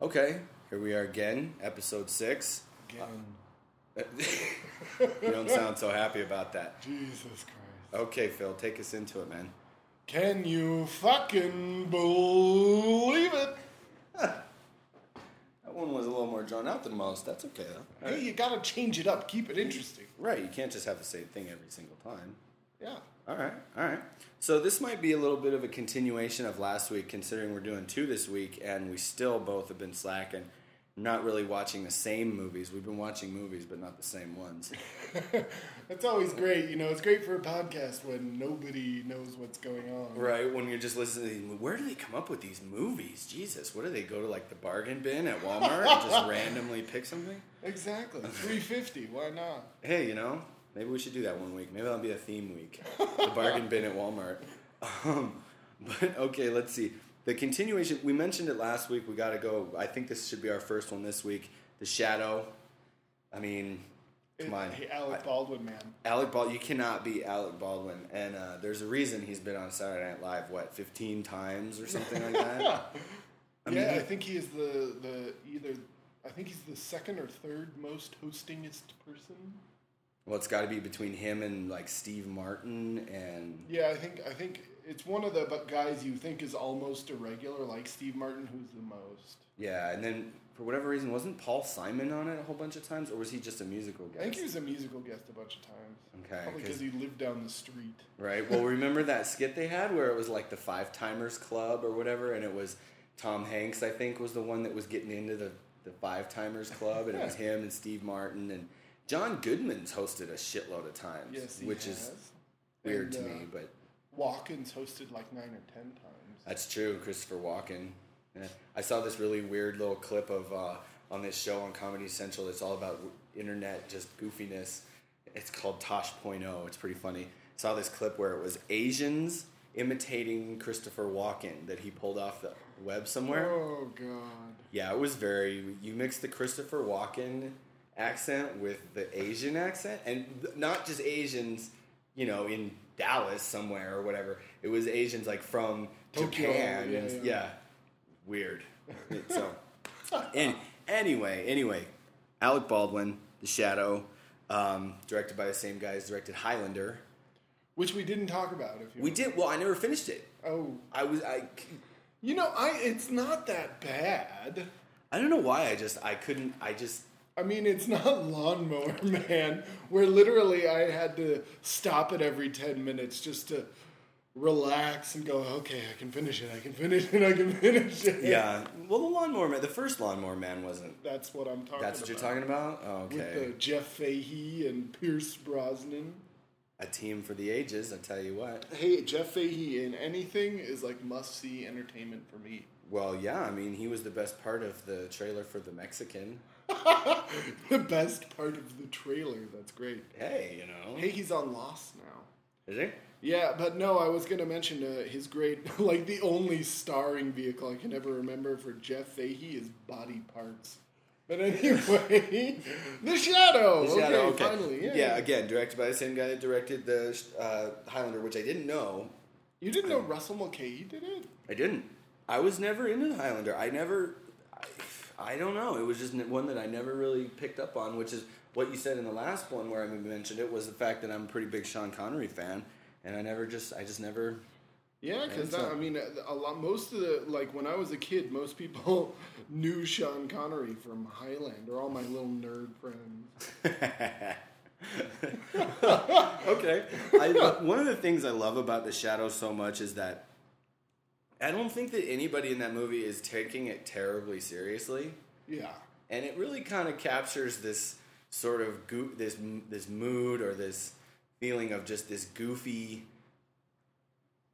Okay, here we are again, episode six. Again. Uh, you don't sound so happy about that. Jesus Christ. Okay, Phil, take us into it, man. Can you fucking believe it? That one was a little more drawn out than most. That's okay, though. Hey, you gotta change it up. Keep it interesting. Right, you can't just have the same thing every single time. Yeah. All right, all right. So this might be a little bit of a continuation of last week, considering we're doing two this week, and we still both have been slacking, not really watching the same movies. We've been watching movies, but not the same ones. That's always great. You know, it's great for a podcast when nobody knows what's going on. Right, when you're just listening where do they come up with these movies? Jesus, what do they go to like the bargain bin at Walmart and just randomly pick something? Exactly. 350. Why not? Hey, you know, maybe we should do that one week. Maybe that'll be a theme week. the bargain bin at Walmart. Um, but okay, let's see. The continuation, we mentioned it last week. We got to go. I think this should be our first one this week. The Shadow. I mean, come on. Hey, Alec Baldwin, man. Alec Baldwin, you cannot beat Alec Baldwin, and uh, there's a reason he's been on Saturday Night Live. What, 15 times or something like that? I mean, yeah, he- I think he is the, the either. I think he's the second or third most hostingest person. Well, it's got to be between him and like Steve Martin and Yeah, I think I think it's one of the guys you think is almost a regular, like Steve Martin, who's the most. yeah, and then for whatever reason, wasn't Paul Simon on it a whole bunch of times, or was he just a musical guest? I think he was a musical guest a bunch of times. Okay, Probably 'cause- because he lived down the street. Right. Well, remember that skit they had where it was like the Five Timers Club or whatever, and it was Tom Hanks, I think, was the one that was getting into the, the Five Timers Club, and it was him and Steve Martin and John Goodman's hosted a shitload of times, Yes, he which has. is weird And, to uh, me, but Walken's hosted like nine or ten times. that's true. Christopher Walken. Yeah. I saw this really weird little clip of uh, on this show on Comedy Central. It's all about internet just goofiness. It's called Tosh.0. It's pretty funny. Saw this clip where it was Asians imitating Christopher Walken that he pulled off the web somewhere. Oh God! Yeah, it was very. You mix the Christopher Walken accent with the Asian accent, and th- not just Asians, you know, in Dallas somewhere or whatever. It was Asians like from Tokyo, Japan. yeah, yeah. yeah, weird. so, and, anyway, anyway, Alec Baldwin, The Shadow, um, directed by the same guys, directed Highlander. Which we didn't talk about. If you We did well. I never finished it. Oh, I was I. you know, I it's not that bad. I don't know why. I just I couldn't. I just I mean, it's not Lawnmower Man, where literally I had to stop it every 10 minutes just to relax and go, okay, I can finish it, I can finish it, I can finish it. Yeah. Well, the lawnmower man, the first lawnmower man wasn't. That's what I'm talking That's what you're about. talking about. Oh, With okay. the Jeff Fahey and Pierce Brosnan. A team for the ages. I tell you what. Hey, Jeff Fahey in anything is like must see entertainment for me. Well, yeah. I mean, he was the best part of the trailer for the Mexican. the best part of the trailer. That's great. Hey, you know. Hey, he's on Lost now. Is he? Yeah, but no, I was going to mention uh, his great, like the only starring vehicle I can ever remember for Jeff Fahey is Body Parts. But anyway, The Shadow. The Shadow, okay, finally, yeah. again, directed by the same guy that directed the uh, Highlander, which I didn't know. You didn't know Russell Mulcahy did it? I didn't. I was never into the Highlander. I never. I, don't know. It was just one that I never really picked up on, which is what you said in the last one where I mentioned it was the fact that I'm a pretty big Sean Connery fan, and I never just I just never. Yeah, because I mean, uh, a lot. Most of the like when I was a kid, most people knew Sean Connery from Highlander. All my little nerd friends. okay. I, one of the things I love about The Shadow so much is that I don't think that anybody in that movie is taking it terribly seriously. Yeah. and it really kind of captures this sort of goo- this this mood or this feeling of just this goofy,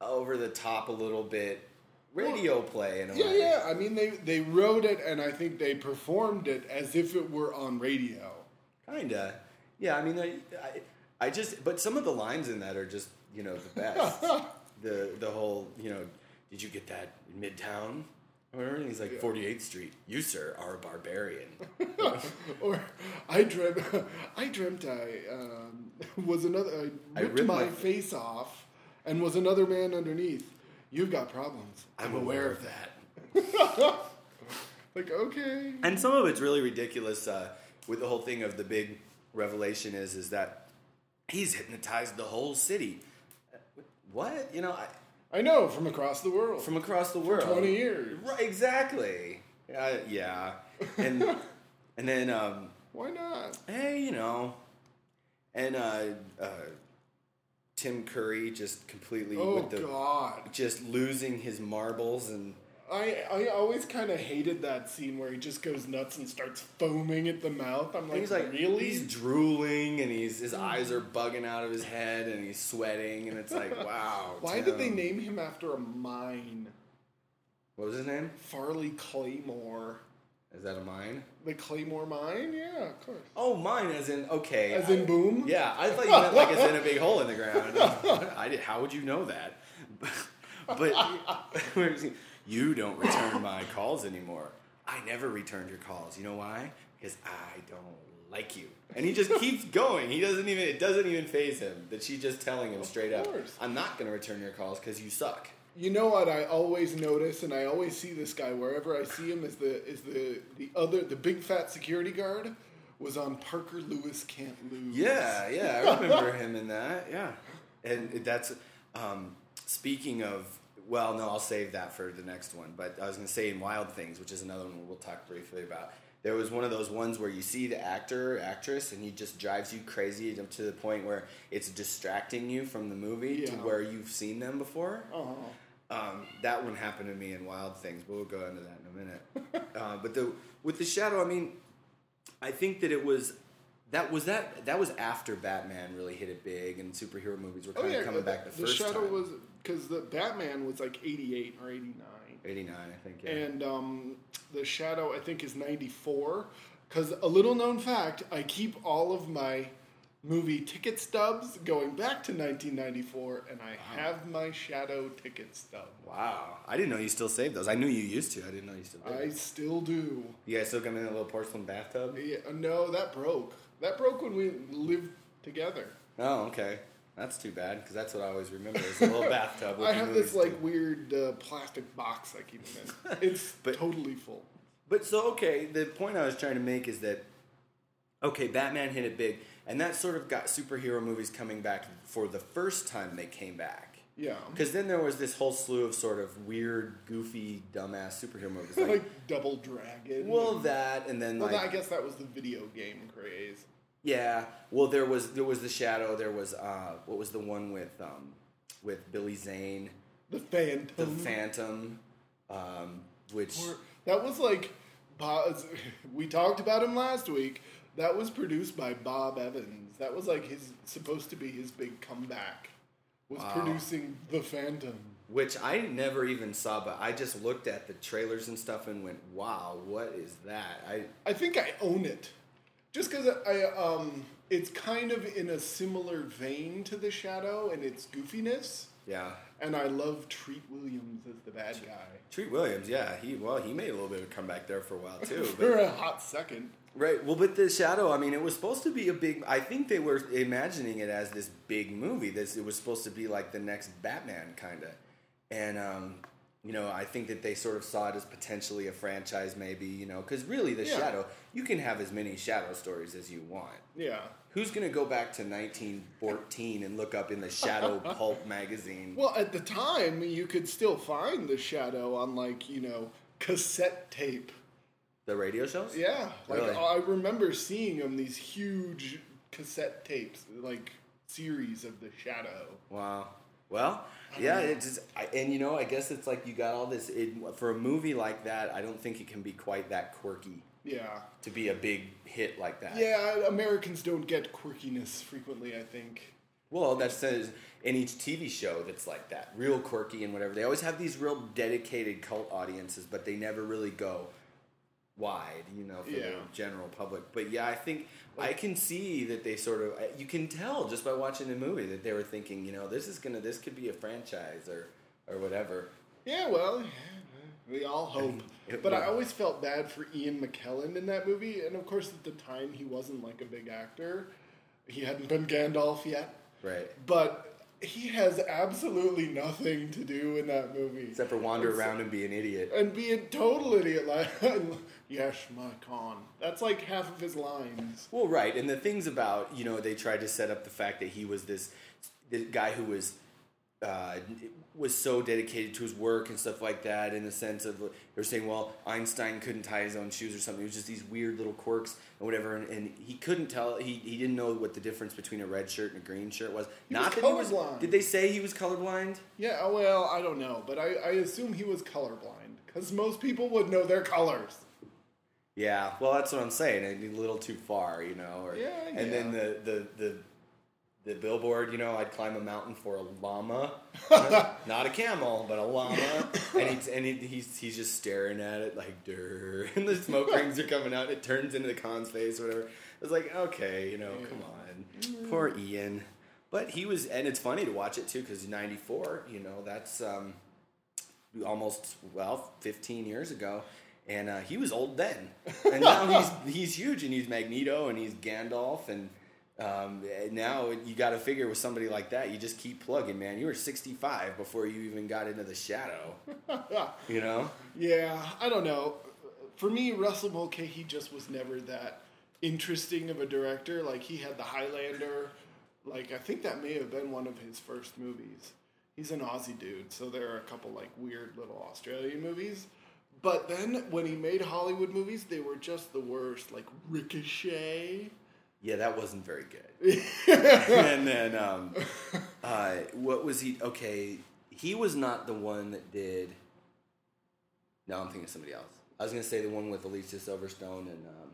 over the top a little bit radio play in a Yeah, way. yeah. I mean, they they wrote it, and I think they performed it as if it were on radio. Kinda. Yeah, I mean, I, I, I just, but some of the lines in that are just, you know, the best. the the whole, you know, did you get that in Midtown? Or he's like, 48th Street. You, sir, are a barbarian. or I dreamt, I dreamt I um, was another. I I ripped, ripped my, my- face off, and was another man underneath. You've got problems. I'm aware of that. Like, okay. And some of it's really ridiculous. Uh, with the whole thing of the big revelation is is that he's hypnotized the whole city. What you know? I, I know from across the world. from across the world. 20 years. Right, exactly. Uh, yeah. And and then um, Why not? hey, you know, and uh, uh, Tim Curry just completely Oh with the God. just losing his marbles and I, I always kind of hated that scene where he just goes nuts and starts foaming at the mouth. I'm like, he's like really? he's drooling and he's his eyes are bugging out of his head and he's sweating and it's like wow. Why did they name him after a mine? What was his name? Farley Claymore. Is that a mine? The Claymore mine? Yeah, of course. Oh, mine as in okay. As in boom? Yeah, I thought you meant like it's in a big hole in the ground. I did. How would you know that? But you don't return my calls anymore. I never returned your calls. You know why? Because I don't like you. And he just keeps going. He doesn't even. It doesn't even phase him that she's just telling him straight up. course. I'm not going to return your calls because you suck. You know what I always notice, and I always see this guy wherever I see him. Is the is the the other the big fat security guard was on Parker Lewis Can't Lose. Yeah, yeah, I remember him in that. Yeah, and that's um, speaking of. Well, no, I'll save that for the next one. But I was going to say in Wild Things, which is another one we'll talk briefly about. There was one of those ones where you see the actor, or actress, and he just drives you crazy to the point where it's distracting you from the movie to where you've seen them before. Oh. Um, that one happened to me in Wild Things, but we'll go into that in a minute. uh, but the with the Shadow, I mean, I think that it was that was that that was after Batman really hit it big, and superhero movies were Oh kind yeah, of coming back the, the first Shadow time. was because the Batman was like eighty eight or eighty nine. eighty nine, I think. Yeah. and um, the shadow I think is 94 because a little known fact I keep all of my movie ticket stubs going back to 1994 and I have my shadow ticket stub wow, I didn't know you still saved those. I knew you used to. I didn't know you still did. I still do you guys still come in a little porcelain bathtub? yeah, no that broke that broke when we lived together Oh, okay. That's too bad because that's what I always remember is a little bathtub. I have this like weird uh, plastic box I keep them in it's But- totally full But so okay, the point I was trying to make is that okay, Batman hit it big, and that sort of got superhero movies coming back for the first time they came back. yeah Because then there was this whole slew of sort of weird, goofy, dumbass superhero movies. like, Like, double dragon well, that, and then well like, I guess that was the video game craze yeah. Well, there was there was the Shadow. There was uh, what was the one with um, with Billy Zane, the Phantom the Phantom, um, which Or- That was like, we talked about him last week. That was produced by Bob Evans. That was like his supposed to be his big comeback. Was Wow. producing the Phantom. which I never even saw, but I just looked at the trailers and stuff and went, "Wow, what is that?" I I think I own it, just because I um, it's kind of in a similar vein to The Shadow and its goofiness, yeah. and I love Treat Williams as the bad guy Treat Williams, yeah, he well, he made a little bit of a comeback there for a while too. for a hot second. right, well, but the Shadow, I mean, it was supposed to be a big. I think they were imagining it as this big movie. This it was supposed to be like the next Batman, kind of, and um, you know, I think that they sort of saw it as potentially a franchise, maybe, you know, because really, the Yeah. Shadow, you can have as many Shadow stories as you want. Yeah. Who's gonna go back to 1914 and look up in the Shadow Pulp magazine? Well, at the time, you could still find the shadow on like you know cassette tape. The radio shows? Yeah, like Really? I remember seeing them these huge cassette tapes, like series of the shadow. Wow. Well, yeah, it's just, I, and you know, I guess it's like you got all this it, for a movie like that. I don't think it can be quite that quirky Yeah, to be a big hit like that. yeah. Americans don't get quirkiness frequently. I think. Well, that says in each TV show that's like that, real quirky and whatever. They always have these real dedicated cult audiences, but they never really go wide, you know, for the general public. But yeah, I think I can see that they sort of you can tell just by watching the movie that they were thinking, you know, this is gonna this could be a franchise or or whatever. Yeah, well, we all hope. But I always felt bad for Ian McKellen in that movie, and of course, at the time, he wasn't like a big actor. He hadn't been Gandalf yet. Right. But he has absolutely nothing to do in that movie Except for wander around and be an idiot. and be a total idiot. Like, yes, my Khan. That's like half of his lines. Well, right, and the things about you know they tried to set up the fact that he was this, this guy who was uh, was so dedicated to his work and stuff like that. In the sense of they're saying, well, Einstein couldn't tie his own shoes or something. It was just these weird little quirks and whatever, and, and he couldn't tell. He, he didn't know what the difference between a red shirt and a green shirt was. He Not was that he was. colorblind. Did they say he was colorblind? Yeah, oh, well, I don't know, but I, I assume he was colorblind because most people would know their colors. Yeah, well, that's what I'm saying. A little too far, you know. Or, Yeah, And then the, the the the billboard, you know, I'd climb a mountain for a llama, not a camel, but a llama. and he's and he, he's he's just staring at it like, "Durr," and the smoke rings are coming out. It turns into the Khan's face, or whatever. It's like, okay, you know, come on, poor Ian. But he was, and it's funny to watch it too because '94, you know, that's um, almost well 15 years ago and uh, he was old then and now he's he's huge and he's magneto and he's gandalf and um, and now you got to figure with somebody like that you just keep plugging man you were 65 before you even got into the shadow you know Yeah, I don't know. For me, Russell Mulcahy he just was never that interesting of a director. Like he had the Highlander. Like I think that may have been one of his first movies. He's an Aussie dude, so there are a couple like weird little Australian movies. But then when he made Hollywood movies, they were just the worst. Like Ricochet. yeah that wasn't very good and then um, uh, what was he okay he was not the one that did no i'm thinking of somebody else i was going to say the one with alicia silverstone and um,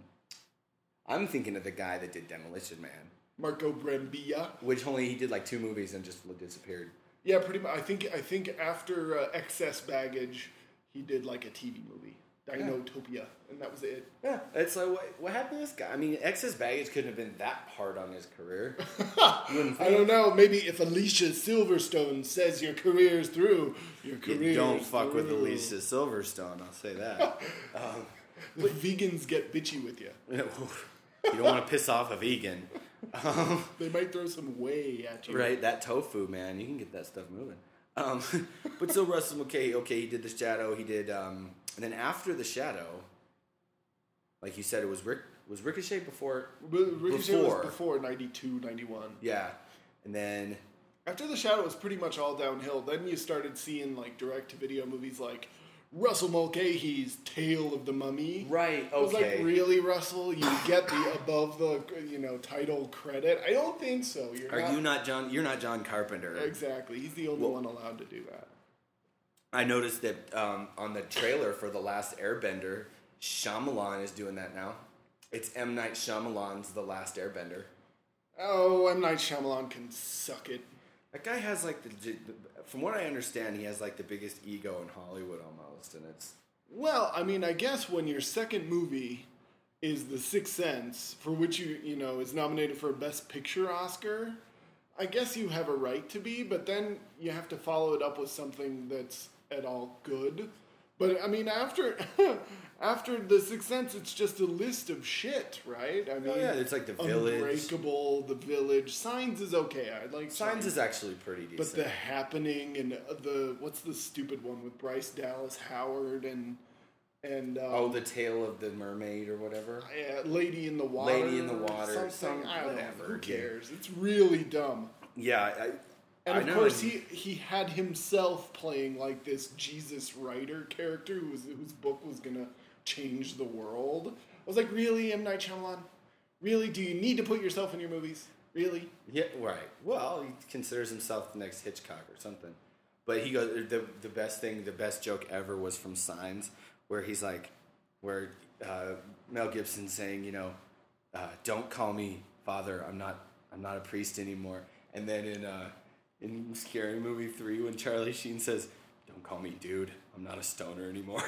i'm thinking of the guy that did demolition man Marco Brambilla. which only he did like two movies and just disappeared Yeah, pretty much. I think I think after uh, Excess Baggage, he did like a TV movie, Dinotopia, and that was it. yeah it's like what, what happened to this guy i mean excess baggage couldn't have been that hard on his career I don't know. Maybe if Alicia Silverstone says your career's through, your career. You don't fuck with Alicia Silverstone. I'll say that. um, But vegans get bitchy with you. you don't want to piss off a vegan, um, They might throw some whey at you. right? That tofu, man, you can get that stuff moving. Um, but so Russell Mulcahy, okay, he did the Shadow. He did, um, and then after the Shadow, like you said, it was Rick. Was Ricochet before? Ricochet Before. was before 92, 91. Yeah, and then After The Shadow was pretty much all downhill. Then you started seeing like direct to video movies like Russell Mulcahy's Tale of the Mummy. right, I was like, really, Russell? You get the above the you know title credit? I don't think so. You're Are not, you not John? You're not John Carpenter. exactly? He's the only Well- one allowed to do that. I noticed that um, on the trailer for the last Airbender, Shyamalan is doing that now. It's M Night Shyamalan's The Last Airbender. Oh, M Night Shyamalan can suck it. That guy has like the, from what I understand, he has like the biggest ego in Hollywood almost, and it's Well, I mean, I guess when your second movie is The Sixth Sense, for which you you know is nominated for a Best Picture Oscar, I guess you have a right to be, but then you have to follow it up with something that's at all good. But I mean, after after The Sixth Sense, it's just a list of shit, right? I mean, yeah, it's like The Village. Unbreakable, The Village, Signs is okay. I like Signs is actually pretty decent. but the happening and the what's the stupid one with Bryce Dallas Howard and and um, oh, the Tale of the Mermaid or whatever. yeah, Lady in the Water, Lady in the Water, something. some- I don't know. Who cares? It's really dumb. Yeah, I, And of know. course, he he had himself playing like this Jesus writer character who was, whose book was gonna change the world. I was like, really, M Night Shyamalan? Really? Do you need to put yourself in your movies? Really? Yeah, right. Well, he considers himself the next Hitchcock or something. But he goes the the best thing, the best joke ever was from Signs, where he's like, where uh, Mel Gibson saying, you know, uh, don't call me father. I'm not. I'm not a priest anymore. And then in uh, in Scary Movie three, when Charlie Sheen says, "Don't call me dude. I'm not a stoner anymore."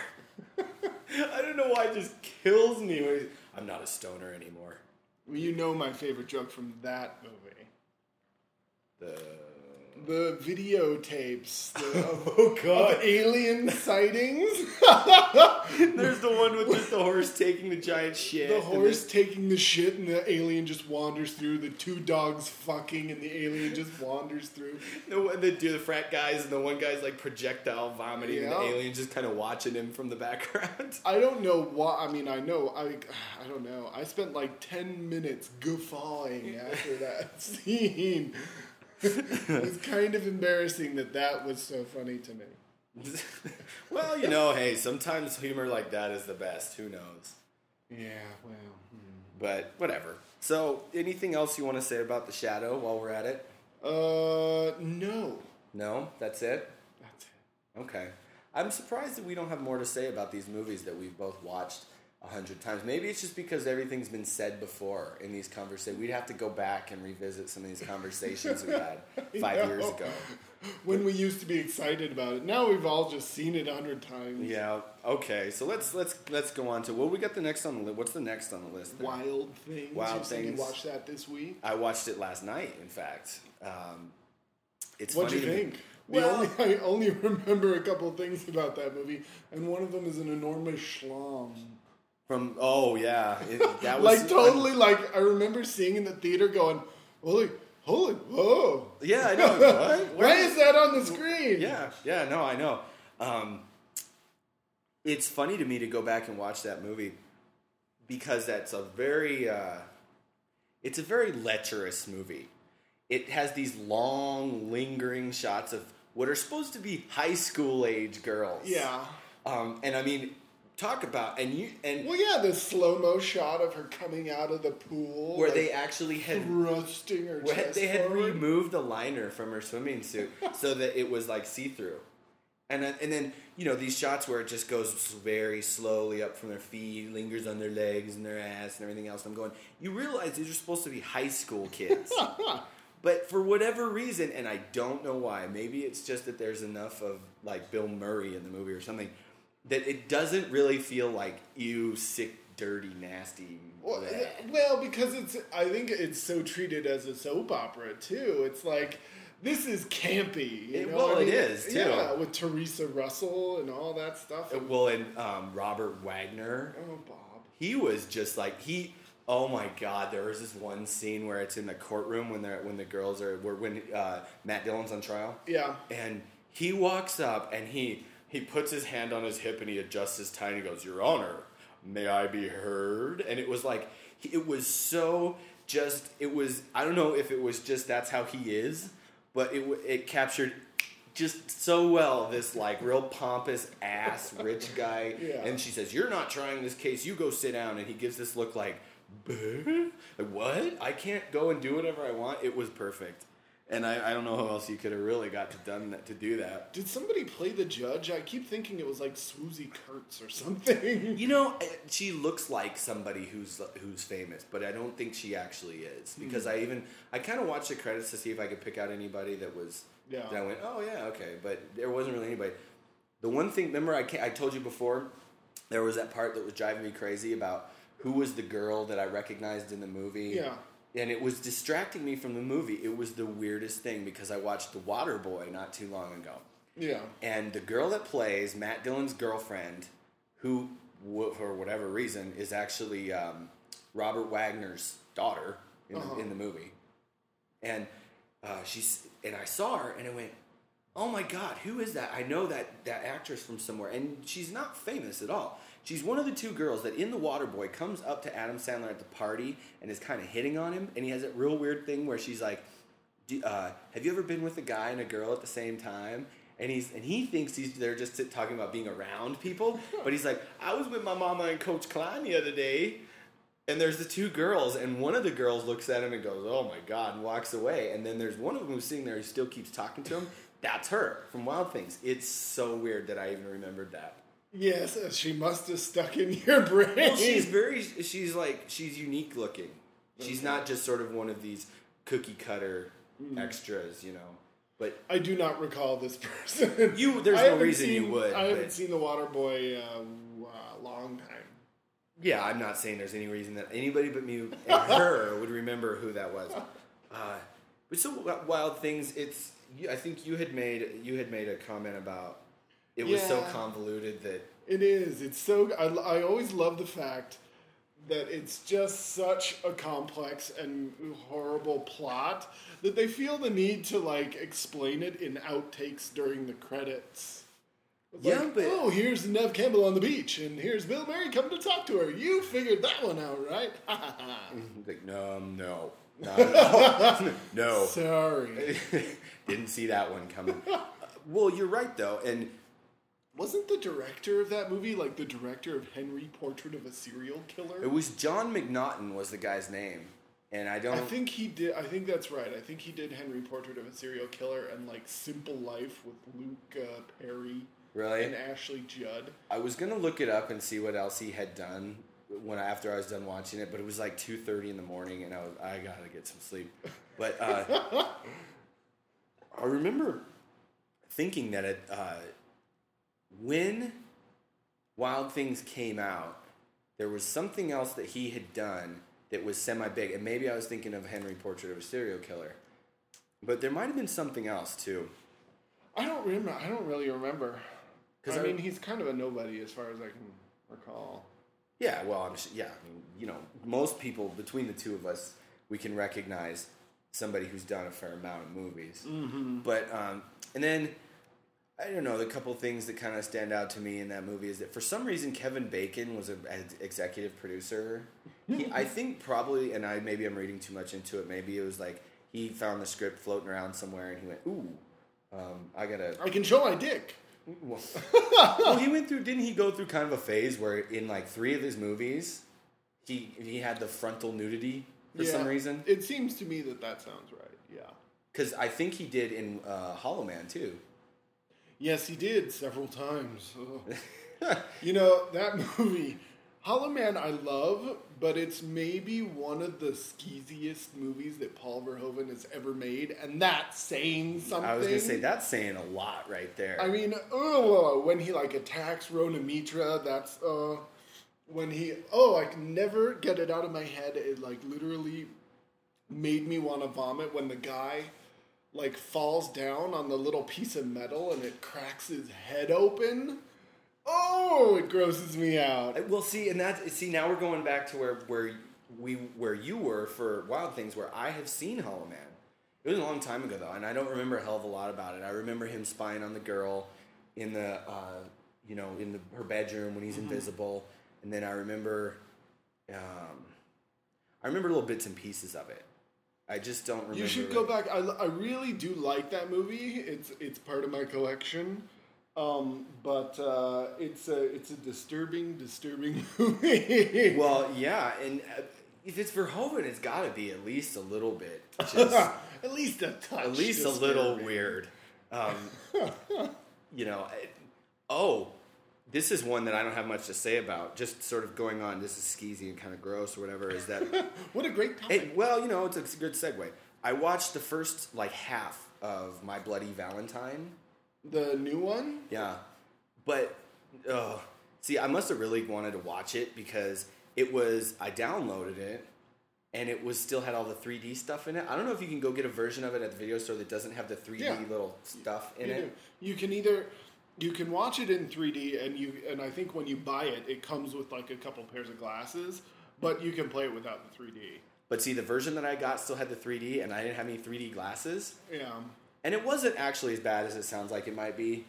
I don't know why it just kills me. When I'm not a stoner anymore. Well, you know my favorite joke from that movie. The the videotapes the, of, Oh, God. of alien sightings. There's the one with just the horse taking the giant shit. the horse taking the shit and the alien just wanders through. The two dogs fucking and the alien just wanders through. The, the, the frat guys and the one guy's like projectile vomiting and the alien just kind of watching him from the background. I don't know why. I mean, I know. I I don't know. I spent like ten minutes guffawing after that scene. it was kind of embarrassing that that was so funny to me. well, you know, hey, sometimes humor like that is the best. Who knows? Yeah. Well. hmm. But whatever. So, anything else you want to say about the shadow while we're at it? Uh, no. No, that's it. That's it. Okay. I'm surprised that we don't have more to say about these movies that we've both watched a hundred times. Maybe it's just because everything's been said before in these conversations. We'd have to go back and revisit some of these conversations we had five years ago. When we used to be excited about it, now we've all just seen it a hundred times. Yeah. Okay. So let's let's let's go on to what we got the next on the list. What's the next on the list? there? Wild things. Wild you Things. You watched that this week. I watched it last night. In fact, um, it's What'd you funny me- think? The Well- only, I only remember a couple things about that movie, and one of them is an enormous schlong. From oh yeah, it, that was Like totally, like I remember seeing in the theater, going, "Holy, holy, whoa! Yeah, I know. What? Why is that on the screen?" Yeah, yeah, no, I know. Um, it's funny to me to go back and watch that movie because that's a very, uh, it's a very lecherous movie. It has these long, lingering shots of what are supposed to be high school age girls. yeah. Um, and I mean, talk about and you and Well, yeah, the slow mo shot of her coming out of the pool, where like, they actually had thrusting her chest they had forward. removed the liner from her swimming suit so that it was like see through, and then, and then you know these shots where it just goes very slowly up from their feet, lingers on their legs and their ass and everything else. I'm going. You realize these are supposed to be high school kids, but for whatever reason, and I don't know why. Maybe it's just that there's enough of like Bill Murray in the movie or something that it doesn't really feel like you sick, dirty, nasty. Well, well, because it's I think it's so treated as a soap opera too. It's like this is campy. You It- know? well, I mean, is, too. Yeah, with Theresa Russell and all that stuff. Uh, Well, and um, Robert Wagner, oh, Bob. he was just like he. Oh my God! There was this one scene where it's in the courtroom when they're when the girls are where when uh, Matt Dillon's on trial, Yeah. and he walks up and he he puts his hand on his hip and he adjusts his tie and he goes, "Your Honor, may I be heard?" And it was like it was so just it was I don't know if it was just that's how he is, but it it captured just so well this like real pompous ass rich guy Yeah. and she says you're not trying this case you go sit down and he gives this look like "Buh? like what i can't go and do whatever i want it was perfect and i, I don't know how else you could have really got to done that to do that Did somebody play the judge? I keep thinking it was like Swoozie Kurtz or something. you know she looks like somebody who's who's famous but i don't think she actually is hmm. because i even i kind of watched the credits to see if i could pick out anybody that was Yeah. that i went oh yeah okay but there wasn't really anybody the one thing remember i, I told you before there was that part that was driving me crazy about who was the girl that i recognized in the movie Yeah. And it was distracting me from the movie it was the weirdest thing because i watched the water boy not too long ago Yeah. and the girl that plays Matt Dillon's girlfriend, who, for whatever reason, is actually um, Robert Wagner's daughter in, Uh-huh. the, in the movie. And uh, she's and I saw her and I went, "Oh my God, who is that? I know that that actress from somewhere." And she's not famous at all. She's one of the two girls that in The Waterboy comes up to Adam Sandler at the party and is kind of hitting on him, and he has that real weird thing where she's like, uh, "Have you ever been with a guy and a girl at the same time?" And he's and he thinks he's they're just talking about being around people, but he's like, "I was with my mama and Coach Klein the other day." And there's the two girls, and one of the girls looks at him and goes, "Oh my god," and walks away. And then there's one of them who's sitting there, who still keeps talking to him. That's her from Wild Things. It's so weird that I even remembered that. Yes, uh, she must have stuck in your brain. Well, she's very, she's like, she's unique looking. She's not just sort of one of these cookie cutter extras, you know. But I do not recall this person. You- there's I no reason you would, I haven't but- seen The Waterboy uh, a long time. yeah, I'm not saying there's any reason that anybody but me and her would remember who that was. Uh, but so Wild Things, it's I think you had made you had made a comment about it was so convoluted that It is. It's so. I, I always love the fact that it's just such a complex and horrible plot that they feel the need to like explain it in outtakes during the credits. It's Yeah, like, but- oh, here's Neve Campbell on the beach, and here's Bill Murray coming to talk to her. You figured that one out, right? Mm-hmm. like no no no no Sorry. didn't see that one coming. well, you're right though, and Wasn't the director of that movie like the director of Henry Portrait of a Serial Killer? it was John McNaughton was the guy's name, and I don't. I think he did. I think that's right. I think he did Henry Portrait of a Serial Killer and like Simple Life with Luke uh, Perry Really? and Ashley Judd. I was gonna look it up and see what else he had done when after I was done watching it, but it was like two thirty in the morning, and I was I gotta get some sleep. But uh, I remember thinking that it uh, when Wild Things came out, there was something else that he had done that was semi big, and maybe I was thinking of Henry Portrait of a Serial Killer, but there might have been something else too. I don't remember. I don't really remember. 'Cause I I- mean, he's kind of a nobody as far as I can recall. Yeah, well, I'm yeah. I mean, you know, most people between the two of us, we can recognize somebody who's done a fair amount of movies. Mm-hmm. But um, and then I don't know. The couple things that kind of stand out to me in that movie is that for some reason Kevin Bacon was an executive producer. He, I think probably, and I maybe I'm reading too much into it. Maybe it was like he found the script floating around somewhere, and he went, "Ooh, um, I gotta." I can show my dick. Well, well, he went through. Didn't he go through kind of a phase where in like three of his movies, he he had the frontal nudity for some reason? It seems to me that that sounds right. Yeah. Because I think he did in uh, Hollow Man too. Yes, he did several times. You know that movie, Hollow Man. I love, but it's maybe one of the skeeziest movies that Paul Verhoeven has ever made, and that's saying something. I was gonna say that's saying a lot right there. I mean, oh, when he like attacks Rona Mitra, that's uh, when he. Oh, I can never get it out of my head. It like literally made me want to vomit when the guy like falls down on the little piece of metal and it cracks his head open. Oh, it grosses me out. Uh, well, see, and that's see now we're going back to where where we where you were for Wild Things, where I have seen Hollow Man. It was a long time ago though, and I don't remember a hell of a lot about it. I remember him spying on the girl in the uh, you know in the, her bedroom when he's invisible, and then I remember um, I remember little bits and pieces of it. I just don't remember. You should go back. I, I really do like that movie. It's it's part of my collection. Um, but uh, it's a it's a disturbing, disturbing movie. Well, yeah, and uh, if it's Verhoeven, it's got to be at least a little bit, just at least a touch. at least a little weird. Um, you know, it- oh, this is one that I don't have much to say about. Just sort of going on. This is skeezy and kind of gross or whatever. Is that? What a great topic. it, well, you know, it's a good segue. I watched the first like half of My Bloody Valentine. the new one. Yeah, but uh, see, I must have really wanted to watch it because it was. I downloaded it, and it was still had all the 3D stuff in it. I don't know if you can go get a version of it at the video store that doesn't have the 3D Yeah. little stuff in You, it. do. you can either you can watch it in 3D, and you and I think when you buy it, it comes with like a couple pairs of glasses, but you can play it without the 3D. But see, the version that I got still had the 3D, and I didn't have any 3D glasses. Yeah. And it wasn't actually as bad as it sounds like it might be,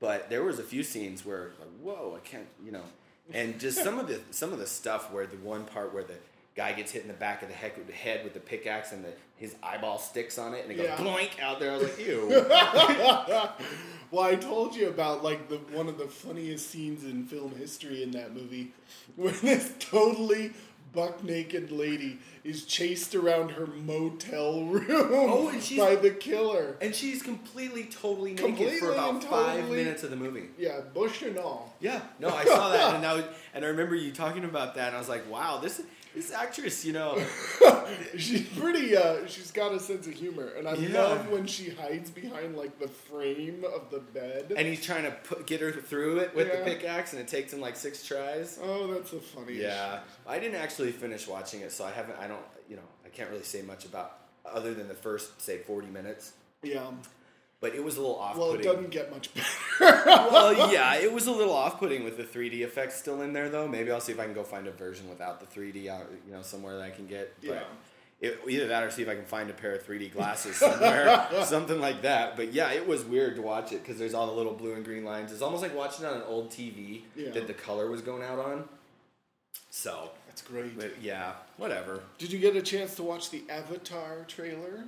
but there was a few scenes where like, whoa, I can't, you know, and just some of the some of the stuff where the one part where the guy gets hit in the back of the heck with the head with the pickaxe and the, his eyeball sticks on it and it goes Yeah. bloink out there. I was like, ew. Well, I told you about like the one of the funniest scenes in film history in that movie, where this totally buck naked lady is chased around her motel room Oh, and she's- by the killer. and she's completely, totally naked Completely for about five totally- minutes of the movie. Yeah, bush and all. Yeah, no, I saw that, and I was, and I remember you talking about that, and I was like, wow, this this actress, you know, She's pretty. Uh, she's got a sense of humor, and I Yeah. love when she hides behind like the frame of the bed. and he's trying to put, get her through it with Yeah. the pickaxe, and it takes him like six tries. oh, that's the funny. Yeah, I didn't actually finish watching it, so I haven't. I don't. You know, I can't really say much about other than the first say forty minutes. Yeah. but it was a little off. Well, it doesn't get much better. well, yeah, it was a little off-putting with the 3D effects still in there, though. Maybe I'll see if I can go find a version without the 3D out, you know, somewhere that I can get. But Yeah. it, either that or see if I can find a pair of 3D glasses somewhere, something like that. But yeah, it was weird to watch it because there's all the little blue and green lines. It's almost like watching on an old TV Yeah. that the color was going out on. So, That's great. but yeah, whatever. Did you get a chance to watch the Avatar trailer?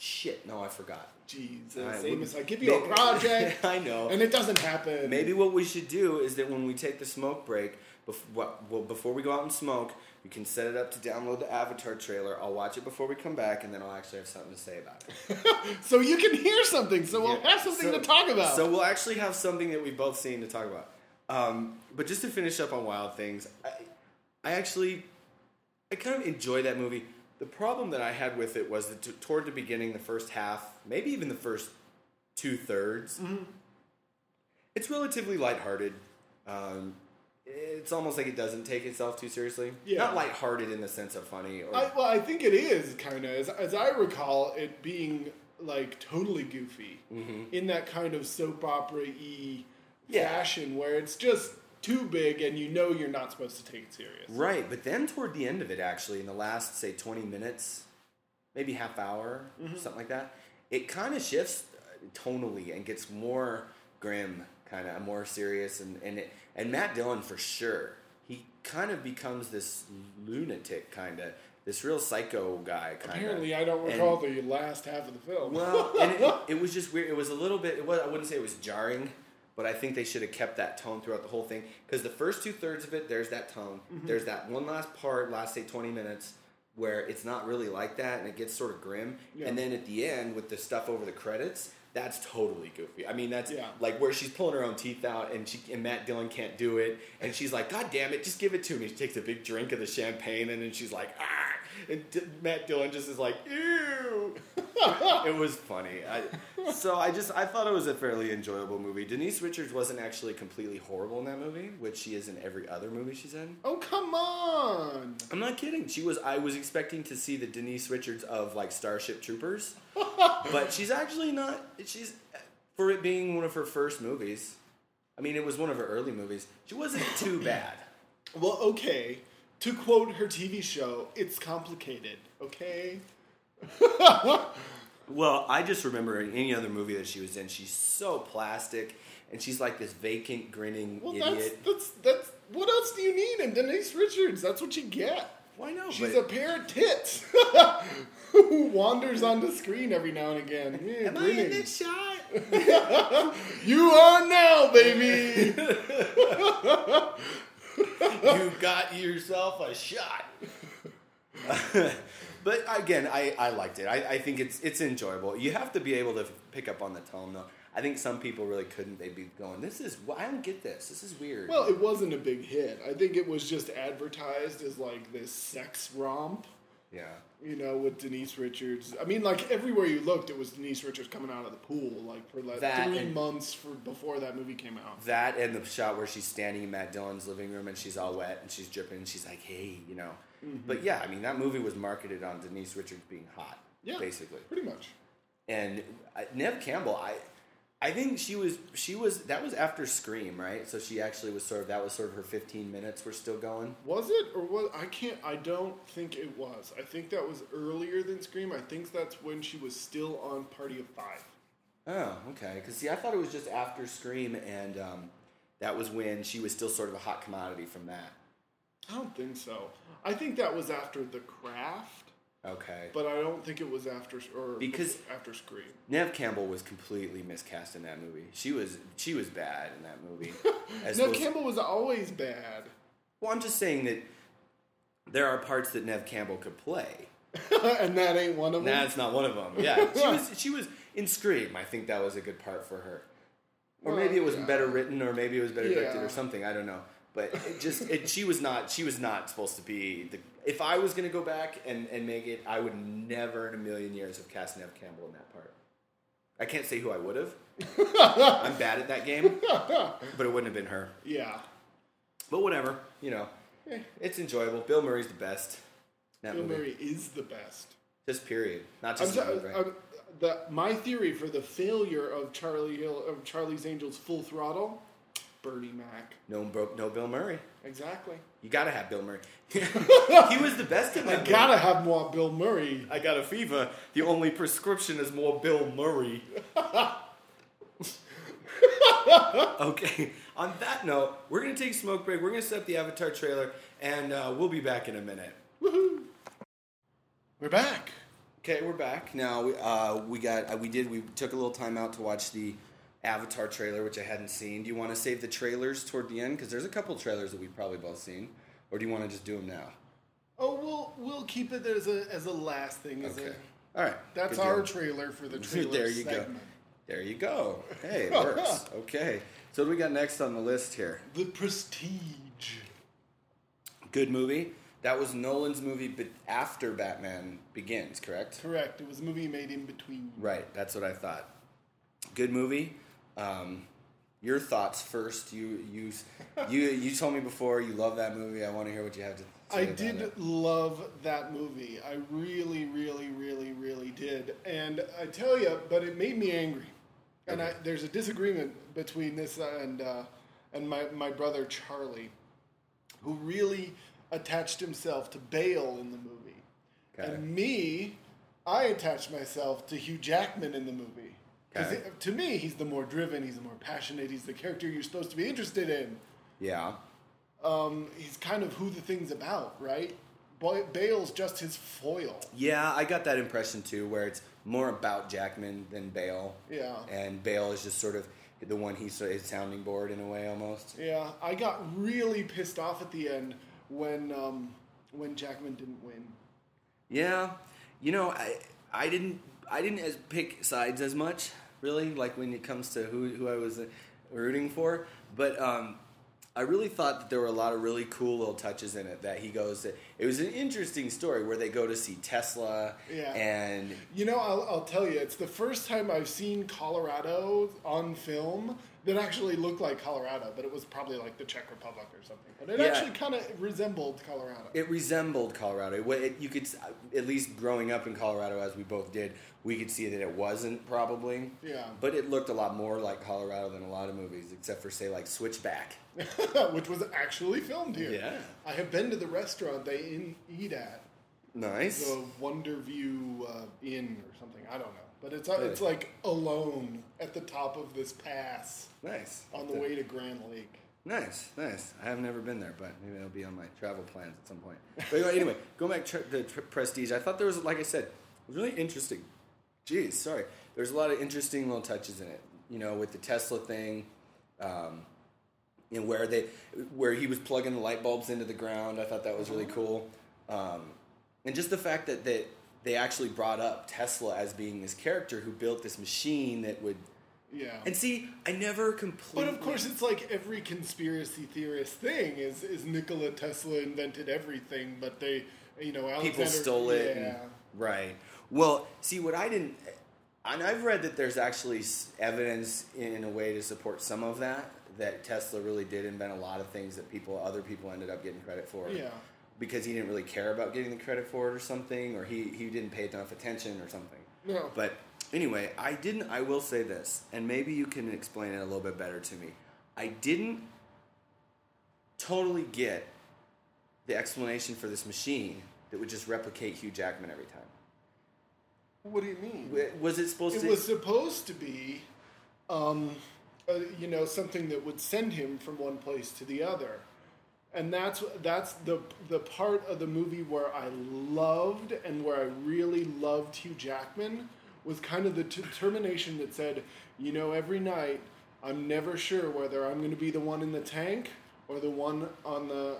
Shit, no, I forgot. Jesus, I Amos, I give you a project, I know. and it doesn't happen. Maybe what we should do is that when we take the smoke break, bef- well, before we go out and smoke, we can set it up to download the Avatar trailer. I'll watch it before we come back, and then I'll actually have something to say about it. so you can hear something. So we'll Yeah. have something So- to talk about. So we'll actually have something that we've both seen to talk about. Um, but just to finish up on Wild Things, I, I actually, I kind of enjoy that movie. The problem that I had with it was that t- toward the beginning, the first half, maybe even the first two thirds, Mm-hmm. it's relatively lighthearted. Um, it's almost like it doesn't take itself too seriously. Yeah. Not lighthearted in the sense of funny. Or, I, well, I think it is kind of as, as I recall it being like totally goofy in that kind of soap opera y Yeah. fashion where it's just too big and you know you're not supposed to take it serious. Right, but then toward the end of it, actually, in the last say twenty minutes, maybe half hour, something like that, it kind of shifts uh, tonally and gets more grim, kind of more serious, and and it, and Matt Dillon for sure, he kind of becomes this lunatic, kind of this real psycho guy, kind of. Apparently, I don't recall the last half of the film. Well, and it, it was just weird. It was a little bit. It was. I wouldn't say it was jarring, but I think they should have kept that tone throughout the whole thing. Because the first two thirds of it, there's that tone. Mm-hmm. There's that one last part, last say twenty minutes, where it's not really like that, and it gets sort of grim. Yeah. And then at the end, with the stuff over the credits, that's totally goofy. I mean, that's Yeah. like where she's pulling her own teeth out, and she and Matt Dillon can't do it, and she's like, "God damn it, just give it to me." She takes a big drink of the champagne, and then she's like, "Ah!" And D- Matt Dillon just is like, "Ew." it was funny. I, so I just I thought it was a fairly enjoyable movie. Denise Richards wasn't actually completely horrible in that movie, which she is in every other movie she's in. oh come on! I'm not kidding. She was. I was expecting to see the Denise Richards of like Starship Troopers, but she's actually not. She's for it being one of her first movies. I mean, it was one of her early movies. She wasn't too bad. Well, okay. To quote her TV show, it's complicated. Okay. Well, I just remember in any other movie that she was in, she's so plastic, and she's like this vacant, grinning Well, idiot. that's that's what else do you need in Denise Richards? That's what you get. Why no? She's a pair of tits who wanders on the screen every now and again. Yeah, Am I in this shot? You are now, baby. You got yourself a shot. but again, I, I liked it. I, I think it's it's enjoyable. You have to be able to pick up on the tone, though. I think some people really couldn't. They'd be going, "This is I don't get this. This is weird." well, it wasn't a big hit. I think it was just advertised as like this sex romp. Yeah. You know, with Denise Richards. I mean, like everywhere you looked, it was Denise Richards coming out of the pool, like for like That three months for before that movie came out. That and the shot where she's standing in Matt Dillon's living room and she's all wet and she's dripping and she's like, "Hey," you know. But yeah, I mean that movie was marketed on Denise Richards being hot, Yeah, basically. pretty much. And uh, Neve Campbell, I, I think she was she was that was after Scream, right? So she actually was sort of that was sort of her fifteen minutes were still going. Was it or was I can't? I don't think it was. I think that was earlier than Scream. I think that's when she was still on Party of Five. Oh, okay. Because see, I thought it was just after Scream, and um, that was when she was still sort of a hot commodity from that. I don't think so. I think that was after The Craft, Okay. but I don't think it was after or Because- after Scream. Neve Campbell was completely miscast in that movie. She was she was bad in that movie. Neve Campbell was always bad, Well, I'm just saying that there are parts that Neve Campbell could play. and that ain't one of them. That's not one of them. Yeah, she was she was in Scream. I think that was a good part for her. Or Well, maybe it oh, was yeah. better written, or maybe it was better directed, Yeah. or something. I don't know. But it just it, she was not she was not supposed to be the. If I was gonna go back and, and make it, I would never in a million years have cast Neve Campbell in that part. I can't say who I would have. I'm bad at that game, but it wouldn't have been her. yeah. But whatever, you know, Eh, it's enjoyable. Bill Murray's the best. Bill movie. Murray is the best. Just period. Not just the movie. I'm- the, my theory for the failure of Charlie Hill of Charlie's Angels Full Throttle, Bernie Mac. No, no Bill Murray. Exactly. You gotta have Bill Murray. he was the best in I that. movie. gotta have more Bill Murray. I got a fever. The only prescription is more Bill Murray. okay. On that note, we're gonna take a smoke break. We're gonna set up the Avatar trailer, and uh, we'll be back in a minute. We're back. Okay, we're back now. We, uh, we got uh, we did we took a little time out to watch the Avatar trailer, which I hadn't seen. Do you want to save the trailers toward the end because there's a couple trailers that we've probably both seen, or do you want to just do them now? Oh, we'll we'll keep it as a as a last thing. As Okay. a, All right. that's good our deal. trailer for the trailer there you segment. go. There you go. Hey, it works. okay. So what do we got next on the list here? The Prestige. Good movie. That was Nolan's movie, but after Batman Begins, correct? Correct. It was a movie made in between. Right. That's what I thought. Good movie. Um, your thoughts first. You you you you told me before you love that movie. I want to hear what you have to. say I did it. love that movie. I really, really, really, really did. And I tell you, but it made me angry. And I, there's a disagreement between this and uh, and my, my brother Charlie, who really attached himself to Bale in the movie. Okay. And me, I attached myself to Hugh Jackman in the movie. 'Cause Okay. to me, he's the more driven, he's the more passionate, he's the character you're supposed to be interested in Yeah. um, he's kind of who the thing's about, right? Bale's just his foil. Yeah, I got that impression too, where it's more about Jackman than Bale. Yeah. And Bale is just sort of the one he's his sounding board in a way almost. Yeah, I got really pissed off at the end when um, when Jackman didn't win. Yeah, you know, I I didn't I didn't as pick sides as much really, like when it comes to who who I was uh, rooting for. But um, I really thought that there were a lot of really cool little touches in it. That he goes, to, it was an interesting story where they go to see Tesla, Yeah. and You know, I'll, I'll tell you, it's the first time I've seen Colorado on film that actually looked like Colorado, but it was probably like the Czech Republic or something. But it Yeah. actually kind of resembled Colorado. it resembled Colorado. It, it, you could, at least growing up in Colorado, as we both did, we could see that it wasn't probably. Yeah. But it looked a lot more like Colorado than a lot of movies, except for say like Switchback. Which was actually filmed here. Yeah. I have been to the restaurant they in, eat at. Nice. the Wonder View uh, Inn or something. I don't know, but it's uh, it's like alone at the top of this pass Nice. on the way to Grand Lake. Nice, nice. I have never been there, but maybe it'll be on my travel plans at some point. But anyway, anyway going back to the Prestige, I thought there was, like I said, it was really interesting. Jeez, sorry. There's a lot of interesting little touches in it. You know, with the Tesla thing, um, and where they, where he was plugging the light bulbs into the ground. I thought that was really cool. Um, and just the fact that that they actually brought up Tesla as being this character who built this machine that would. Yeah. And see, I never completely. but of course, it's like every conspiracy theorist thing is is Nikola Tesla invented everything, but they, you know, Alexander, people stole it. Yeah. and- right. Well, see, what I didn't, and I've read that there's actually evidence in a way to support some of that. That Tesla really did invent a lot of things that people, other people, ended up getting credit for. Yeah. Because he didn't really care about getting the credit for it or something, or he, he didn't pay enough attention or something. No. But anyway, I didn't. I will say this, and maybe you can explain it a little bit better to me. I didn't totally get the explanation for this machine that would just replicate Hugh Jackman every time. What do you mean? Was it supposed It to? It was supposed to be, um, uh, you know, something that would send him from one place to the other, and that's that's the the part of the movie where I loved and where I really loved Hugh Jackman was kind of the determination that said, you know, every night I'm never sure whether I'm going to be the one in the tank or the one on the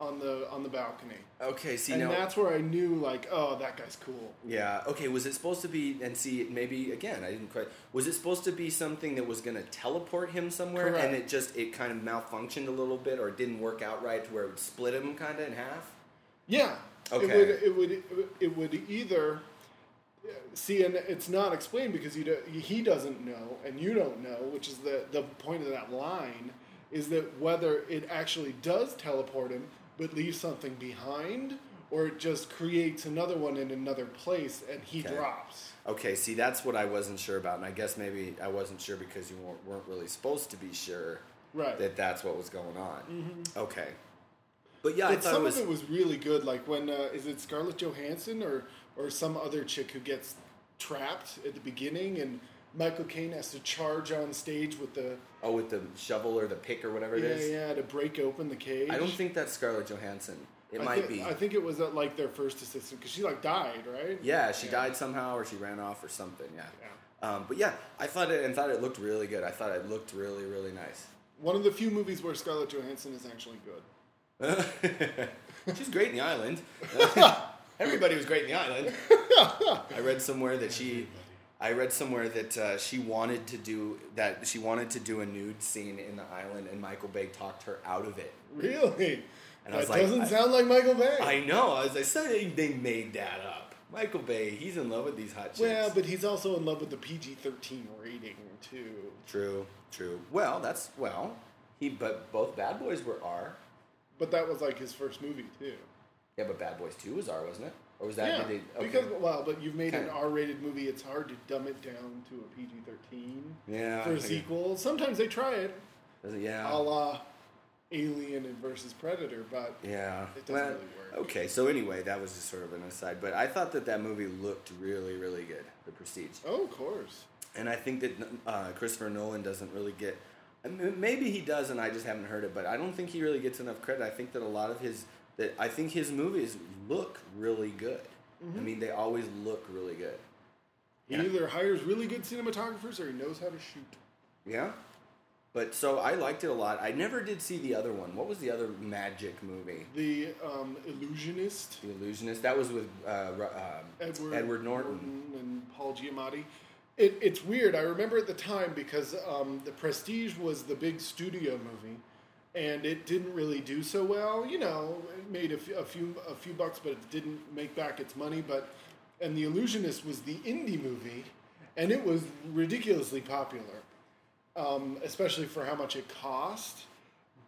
on the on the balcony. okay, see and now. that's where I knew, like, oh, that guy's cool. Yeah. Okay. Was it supposed to be? And see, maybe again, I didn't quite. Was it supposed to be something that was going to teleport him somewhere, Correct. and it just it kind of malfunctioned a little bit, or it didn't work out right to where it would split him kind of in half? Yeah. Okay. It would it would it would either see, and it's not explained because you do, he doesn't know and you don't know, which is the the point of that line, is that whether it actually does teleport him but leaves something behind, or it just creates another one in another place and he Okay. drops. Okay, see, that's what I wasn't sure about, and I guess maybe I wasn't sure because you weren't, weren't really supposed to be sure Right. Mm-hmm. that that's what was going on. Okay, but yeah, I but thought some it was. of it was really good. Like when uh, is it Scarlett Johansson or or some other chick who gets trapped at the beginning and Michael Caine has to charge on stage with the oh, with the shovel or the pick or whatever it yeah is. yeah to break open the cage. I don't think that's Scarlett Johansson. It I might thi- be. I think it was uh, like their first assistant because she like died, right? yeah, she died somehow, or she ran off, or something. Yeah. Yeah. Um, but yeah, I thought it and thought it looked really good. I thought it looked really, really nice. One of the few movies where Scarlett Johansson is actually good. She's great in the island. Everybody was great in the island. I read somewhere that she, I read somewhere that uh, she wanted to do that. She wanted to do a nude scene in the island, and Michael Bay talked her out of it. Really? And I that was like, doesn't I- sound like Michael Bay. I know. As I said, they- they made that up. Michael Bay, he's in love with these hot chicks. well, but he's also in love with the PG thirteen rating too. true, true. Well, that's well. He, but both Bad Boys were R. But that was like his first movie too. Yeah, but Bad Boys Two was R, wasn't it? Or was that? yeah, they, okay. because well, but you've made an Kinda. R-rated movie. It's hard to dumb it down to a PG-13 yeah, for a sequel. Sometimes they try it, it- yeah. a la Alien and versus Predator, but Yeah. It doesn't well, really work. Okay, so anyway, that was just sort of an aside, but I thought that that movie looked really, really good, The Prestige, oh, of course. and I think that uh, Christopher Nolan doesn't really get. I mean, maybe he does, and I just haven't heard it. But I don't think he really gets enough credit. I think that a lot of his that I think his movies look really good. Mm-hmm. I mean, they always look really good. He Yeah. either hires really good cinematographers or he knows how to shoot. Yeah. But so I liked it a lot. I never did see the other one. What was the other magic movie? The um, Illusionist, The Illusionist. That was with uh, Ru- um, Edward, Edward Norton. and Paul Giamatti. It, it's weird. I remember at the time because um, The Prestige was the big studio movie, and it didn't really do so well. You know, it made a few, a few a few bucks, but it didn't make back its money. But and The Illusionist was the indie movie, and it was ridiculously popular, um, especially for how much it cost.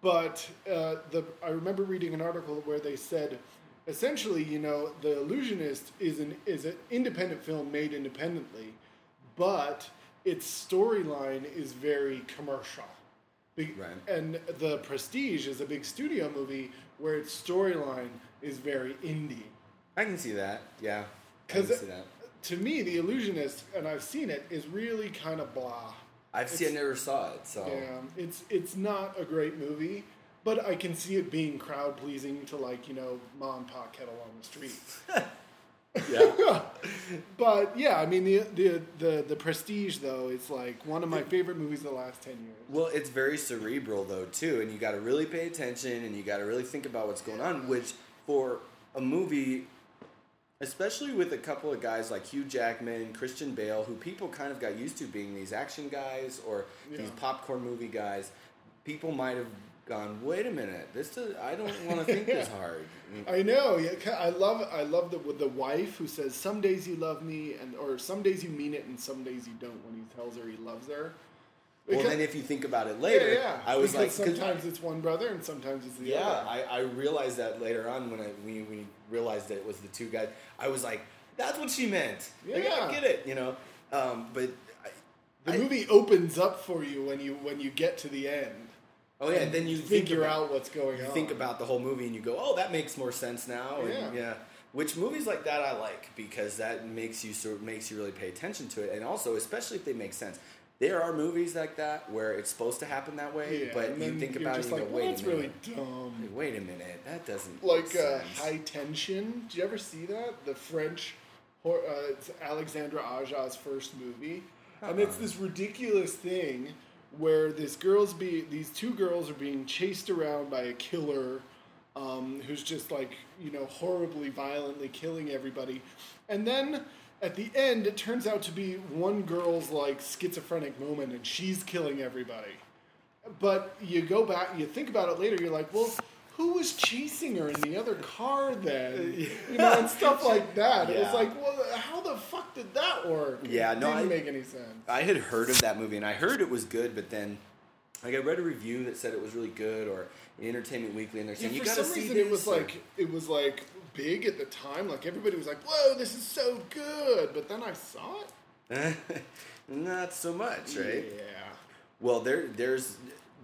But uh, the I remember reading an article where they said, essentially, you know, The Illusionist is an is an independent film made independently, but its storyline is very commercial. Be- Right. And The Prestige is a big studio movie where its storyline is very indie. I can see that. Yeah. I can Because see that. to me, The Illusionist, and I've seen it, is really kind of blah. I've seen. I never saw it. So. Yeah, it's it's not a great movie, but I can see it being crowd pleasing to like you know mom and pop kettle on the street. Yeah. But yeah, I mean the the the, the Prestige though is like one of my favorite movies of the last ten years. well, it's very cerebral though too, and you got to really pay attention, and you got to really think about what's going on. Which for a movie, especially with a couple of guys like Hugh Jackman, Christian Bale, who people kind of got used to being these action guys or these popcorn movie guys, people might have gone, "Wait a minute, this is, I don't want to think this hard." I know. Yeah, I love I love the the wife who says some days you love me and or some days you mean it and some days you don't when he tells her he loves her. Well, then if you think about it later, yeah, yeah. I was because like, sometimes it's one brother and sometimes it's the Yeah, other. I, I realized that later on when I when you realized that it was the two guys. I was like, that's what she meant. Like, I Yeah. get it, you know. Um, but I, The I- movie opens up for you when you when you get to the end. Oh yeah, and then you figure about, out what's going on. you on. think about the whole movie and you go, oh, that makes more sense now. And, Yeah. yeah. Which movies like that I like because that makes you sort of makes you really pay attention to it, and also especially if they make sense. There are movies like that where it's supposed to happen that way, Yeah, but you think about it and you like, go, well, wait that's a minute. really dumb. Wait a minute, that doesn't Like uh. High Tension. Did you ever see that? The French, uh, it's Alexandre Aja's first movie, and it's Uh-uh. this ridiculous thing where this girls be these two girls are being chased around by a killer. Um, who's just like you know horribly violently killing everybody, and then at the end it turns out to be one girl's like schizophrenic moment and she's killing everybody. But you go back, you think about it later, you're like, well, who was chasing her in the other car then? You know, and stuff like that. It's Yeah. like, well, how the fuck did that work? Yeah, it no, didn't I- make any sense. I had heard of that movie and I heard it was good, but then like I read a review that said it was really good or Entertainment Weekly and they're Yeah, saying you gotta see reason, this. it was or- like it was like big at the time. Like everybody was like, "Whoa, this is so good!" But then I saw it. Not so much, right? Yeah. Well, there, there's,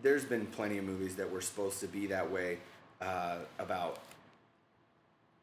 there's been plenty of movies that were supposed to be that way uh, about.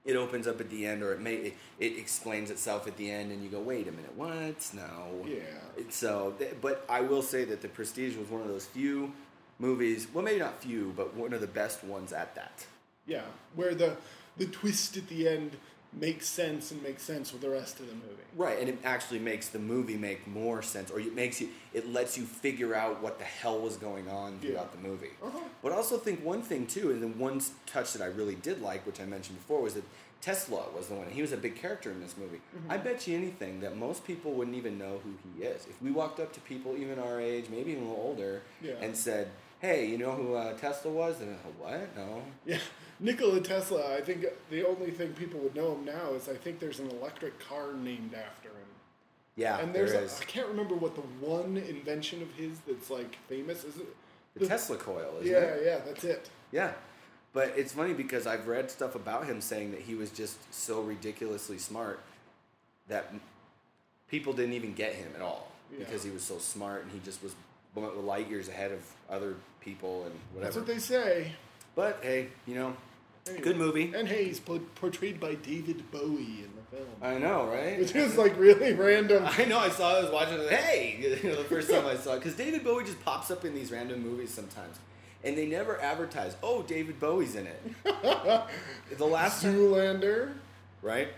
It opens up at the end, or it may it, it explains itself at the end, and you go, "Wait a minute, what? No." Yeah. So, but I will say that The Prestige was one of those few movies. Well, maybe not few, but one of the best ones at that. Yeah, where the the twist at the end makes sense and makes sense with the rest of the movie. Right, and it actually makes the movie make more sense, or it makes you, it lets you figure out what the hell was going on throughout Yeah. the movie. Uh-huh. But I also think one thing too, and then one touch that I really did like, which I mentioned before, was that Tesla was the one. He was a big character in this movie. Mm-hmm. I bet you anything that most people wouldn't even know who he is. If we walked up to people even our age, maybe even a little older, Yeah. and said, "Hey, you know who uh, Tesla was?" And what? No. Yeah, Nikola Tesla. I think the only thing people would know him now is I think there's an electric car named after him. Yeah, and there's there a, is. I can't remember what the one invention of his that's like famous is. It the Tesla coil, isn't yeah, it? yeah, that's it. Yeah. But it's funny because I've read stuff about him saying that he was just so ridiculously smart that people didn't even get him at all Yeah. because he was so smart and he just was light years ahead of other people and whatever. That's what they say. but hey, you know, Anyway. good movie. And hey, he's portrayed by David Bowie in the film, I know, right? which is like really random. I know. I saw. I was watching. it, Hey, you know, the first time I saw it, because David Bowie just pops up in these random movies sometimes, and they never advertise. Oh, David Bowie's in it. the last time, Zoolander. right?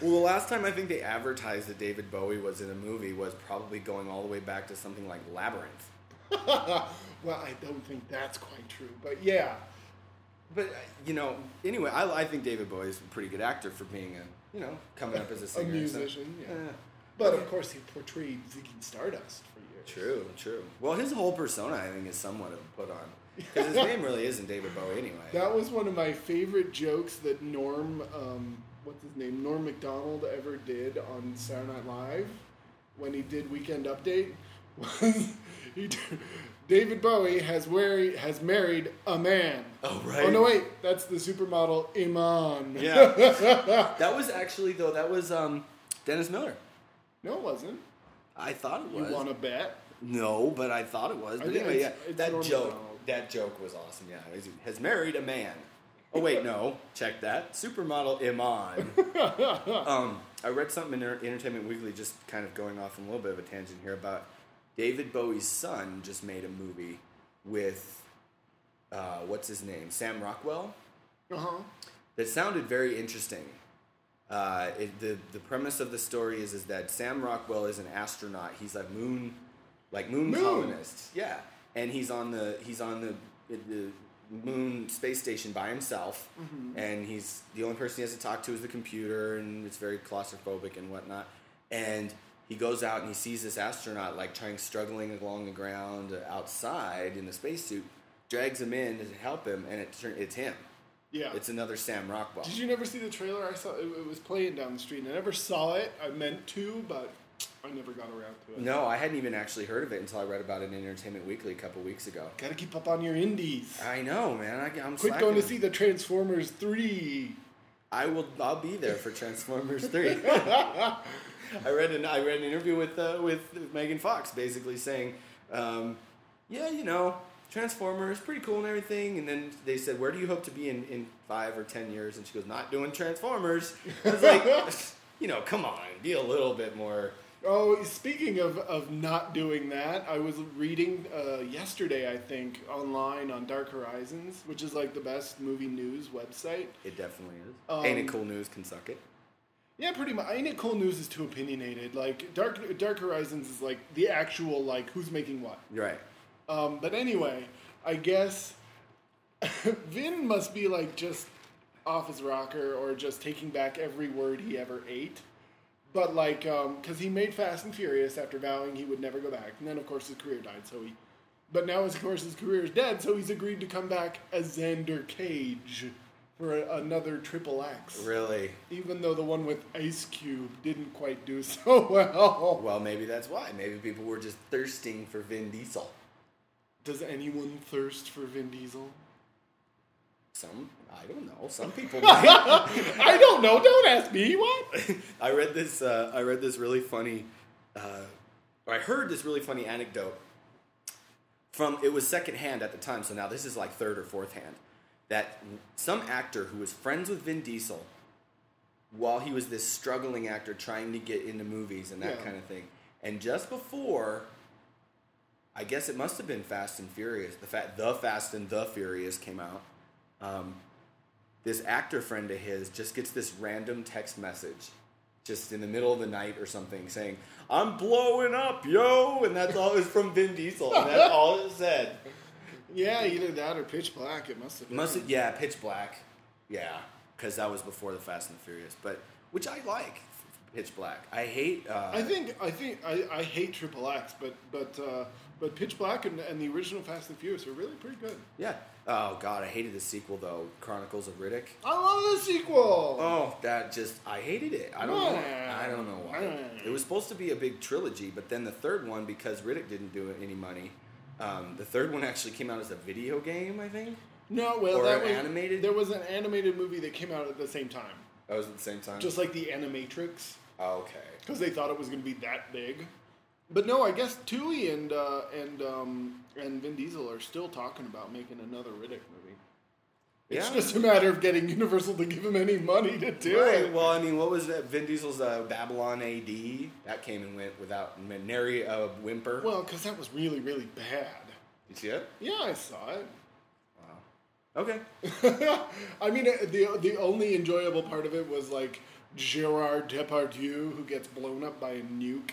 Well, the last time I think they advertised that David Bowie was in a movie was probably going all the way back to something like Labyrinth. well, I don't think that's quite true, but yeah. But uh, you know, anyway, I, I think David Bowie is a pretty good actor for being a you know coming up as a A singer. stuff. musician, yeah. Yeah. But of course, he portrayed Ziggy Stardust for years. True, true. Well, his whole persona, I think, is somewhat of a put on. Because his name really isn't David Bowie anyway. That was one of my favorite jokes that Norm, um, what's his name, Norm Macdonald ever did on Saturday Night Live when he did Weekend Update. Was he? David Bowie has wear, has married a man. Oh, right. Oh no, wait, that's the supermodel Iman. Yeah. that was actually though. That was um, Dennis Miller. no, it wasn't. I thought it was. You want to bet? No, but I thought it was. But think anyway, yeah, it's- it's that joke. That joke was awesome. Yeah, he has married a man. Oh wait, no. Check that. Supermodel Iman. um, I read something in Entertainment Weekly, just kind of going off on a little bit of a tangent here about David Bowie's son just made a movie with uh, what's his name, Sam Rockwell. Uh huh. that sounded very interesting. Uh, it, the the premise of the story is is that Sam Rockwell is an astronaut. He's a moon, like moon, Moon. colonist. Yeah, and he's on the he's on the the moon space station by himself, and he's the only person he has to talk to is the computer, and it's very claustrophobic and whatnot. And he goes out and he sees this astronaut like trying struggling along the ground outside in the spacesuit, drags him in to help him, and it it's him. Yeah. It's another Sam Rockwell. Did you never see the trailer? I saw it, it was playing down the street. and I never saw it. I meant to, but I never got around to it. No, I hadn't even actually heard of it until I read about it in Entertainment Weekly a couple weeks ago. Gotta keep up on your indies. I know, man. I, I'm Quit slacking. going to see the Transformers 3. I will. I'll be there for Transformers Three. I read an I read an interview with uh, with Megan Fox, basically saying, um, "Yeah, you know, Transformers, pretty cool and everything." And then they said, "Where do you hope to be in, in five or ten years?" And she goes, "Not doing Transformers." I was like, "You know, come on, be a little bit more." Oh, speaking of, of not doing that, I was reading uh, yesterday, I think, online on Dark Horizons, which is like the best movie news website. It definitely is. Um, Ain't it cool news? Can suck it. Yeah, pretty much. Ain't it cool news is too opinionated. Like Dark Dark Horizons is like the actual like who's making what. Right. Um, but anyway, I guess Vin must be like just off his rocker or just taking back every word he ever ate. But like, because he made Fast and Furious after vowing he would never go back, and then of course his career died. So he, but now of course his career is dead. So he's agreed to come back as Xander Cage for another Triple X. Really? Even though the one with Ice Cube didn't quite do so well. Well, maybe that's why. Maybe people were just thirsting for Vin Diesel. Does anyone thirst for Vin Diesel? Some I don't know. Some people. I don't know. Don't ask me. What? I read this. Uh, I read this really funny. Uh, or I heard this really funny anecdote from. It was secondhand at the time, so now this is like third or fourth hand. That some actor who was friends with Vin Diesel, while he was this struggling actor trying to get into movies and that Yeah. kind of thing, and just before. I guess it must have been Fast and Furious. The fa- the Fast and the Furious came out. Um, this actor friend of his just gets this random text message just in the middle of the night or something saying i'm blowing up yo and that's all it was from vin diesel and that's all it said Yeah, either that or Pitch Black. It must have been. must have, yeah pitch black yeah because that was before the fast and the furious but which i like pitch black i hate uh, I think I think I, I hate Triple X, but but uh, but Pitch Black and, and the original Fast and Furious are really pretty good. yeah oh god i hated the sequel though chronicles of riddick I love the sequel. Oh, that just I hated it. I don't know. I don't know why. Nah. It was supposed to be a big trilogy, but then the third one, because Riddick didn't do any money, um, the third one actually came out as a video game. I think no, well, or that was animated? There was an animated movie that came out at the same time, that was at the same time. just like the Animatrix, oh, okay. because they thought it was going to be that big. But no, I guess Twohy and uh, and um, and Vin Diesel are still talking about making another Riddick movie. It's Yeah. just a matter of getting Universal to give him any money to do Right. it. Well, I mean, what was that? Vin Diesel's uh, Babylon AD that came and went without nary a whimper. Well, because that was really really bad. you see it? Yeah, I saw it. Wow. Okay. I mean, uh, the the only enjoyable part of it was like Gerard Depardieu who gets blown up by a nuke.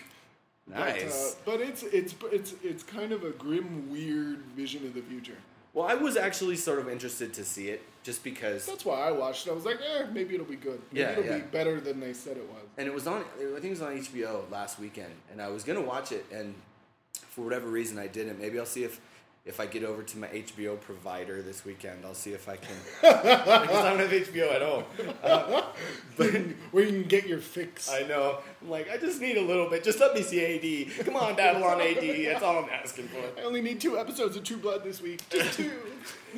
Nice. But, uh, but it's it's it's it's kind of a grim, weird vision of the future. Well, I was actually sort of interested to see it just because That's why I watched it. I was like, eh, maybe it'll be good. Maybe Yeah, it'll yeah. be better than they said it was. and it was on i think it was on hbo last weekend and i was gonna watch it and for whatever reason i didn't maybe i'll see if if i get over to my hbo provider this weekend i'll see if i can because i don't have hbo at home Uh, But where you can get your fix. i know i'm like i just need a little bit just let me see ad come on babylon ad that's all i'm asking for I only need two episodes of True Blood this week. Just two.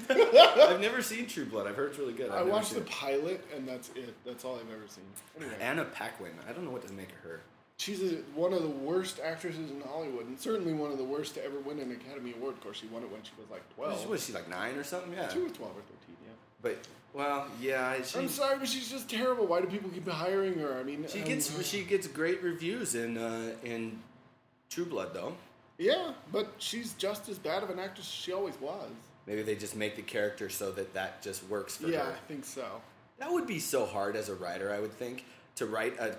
i've never seen true blood i've heard it's really good I've I watched the it. pilot, and that's it. That's all I've ever seen. Anyway, anna paquin i don't know what to make of her she's a, one of the worst actresses in Hollywood, and certainly one of the worst to ever win an Academy Award. Of course, she won it when she was like twelve. was she like nine or something yeah She was twelve or thirteen. Yeah. but well yeah she, I'm sorry, but she's just terrible. Why do people keep hiring her? I mean, She um, gets she gets great reviews in uh, in True Blood though. yeah, but she's just as bad of an actress as she always was. Maybe they just make the character so that that just works for Yeah, her. Yeah, I think so. That would be so hard as a writer, I would think, to write a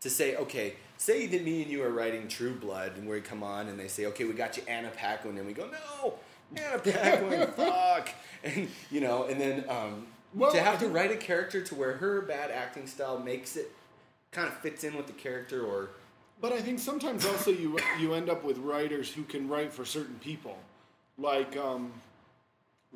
to say, okay, say that me and you are writing True Blood and we come on and they say, okay, we got you Anna Paquin and we go, no, Anna Paquin, fuck, and you know, and then um, Well, to have to write a character to where her bad acting style makes it kind of fits in with the character or But I think sometimes also you you end up with writers who can write for certain people, like um,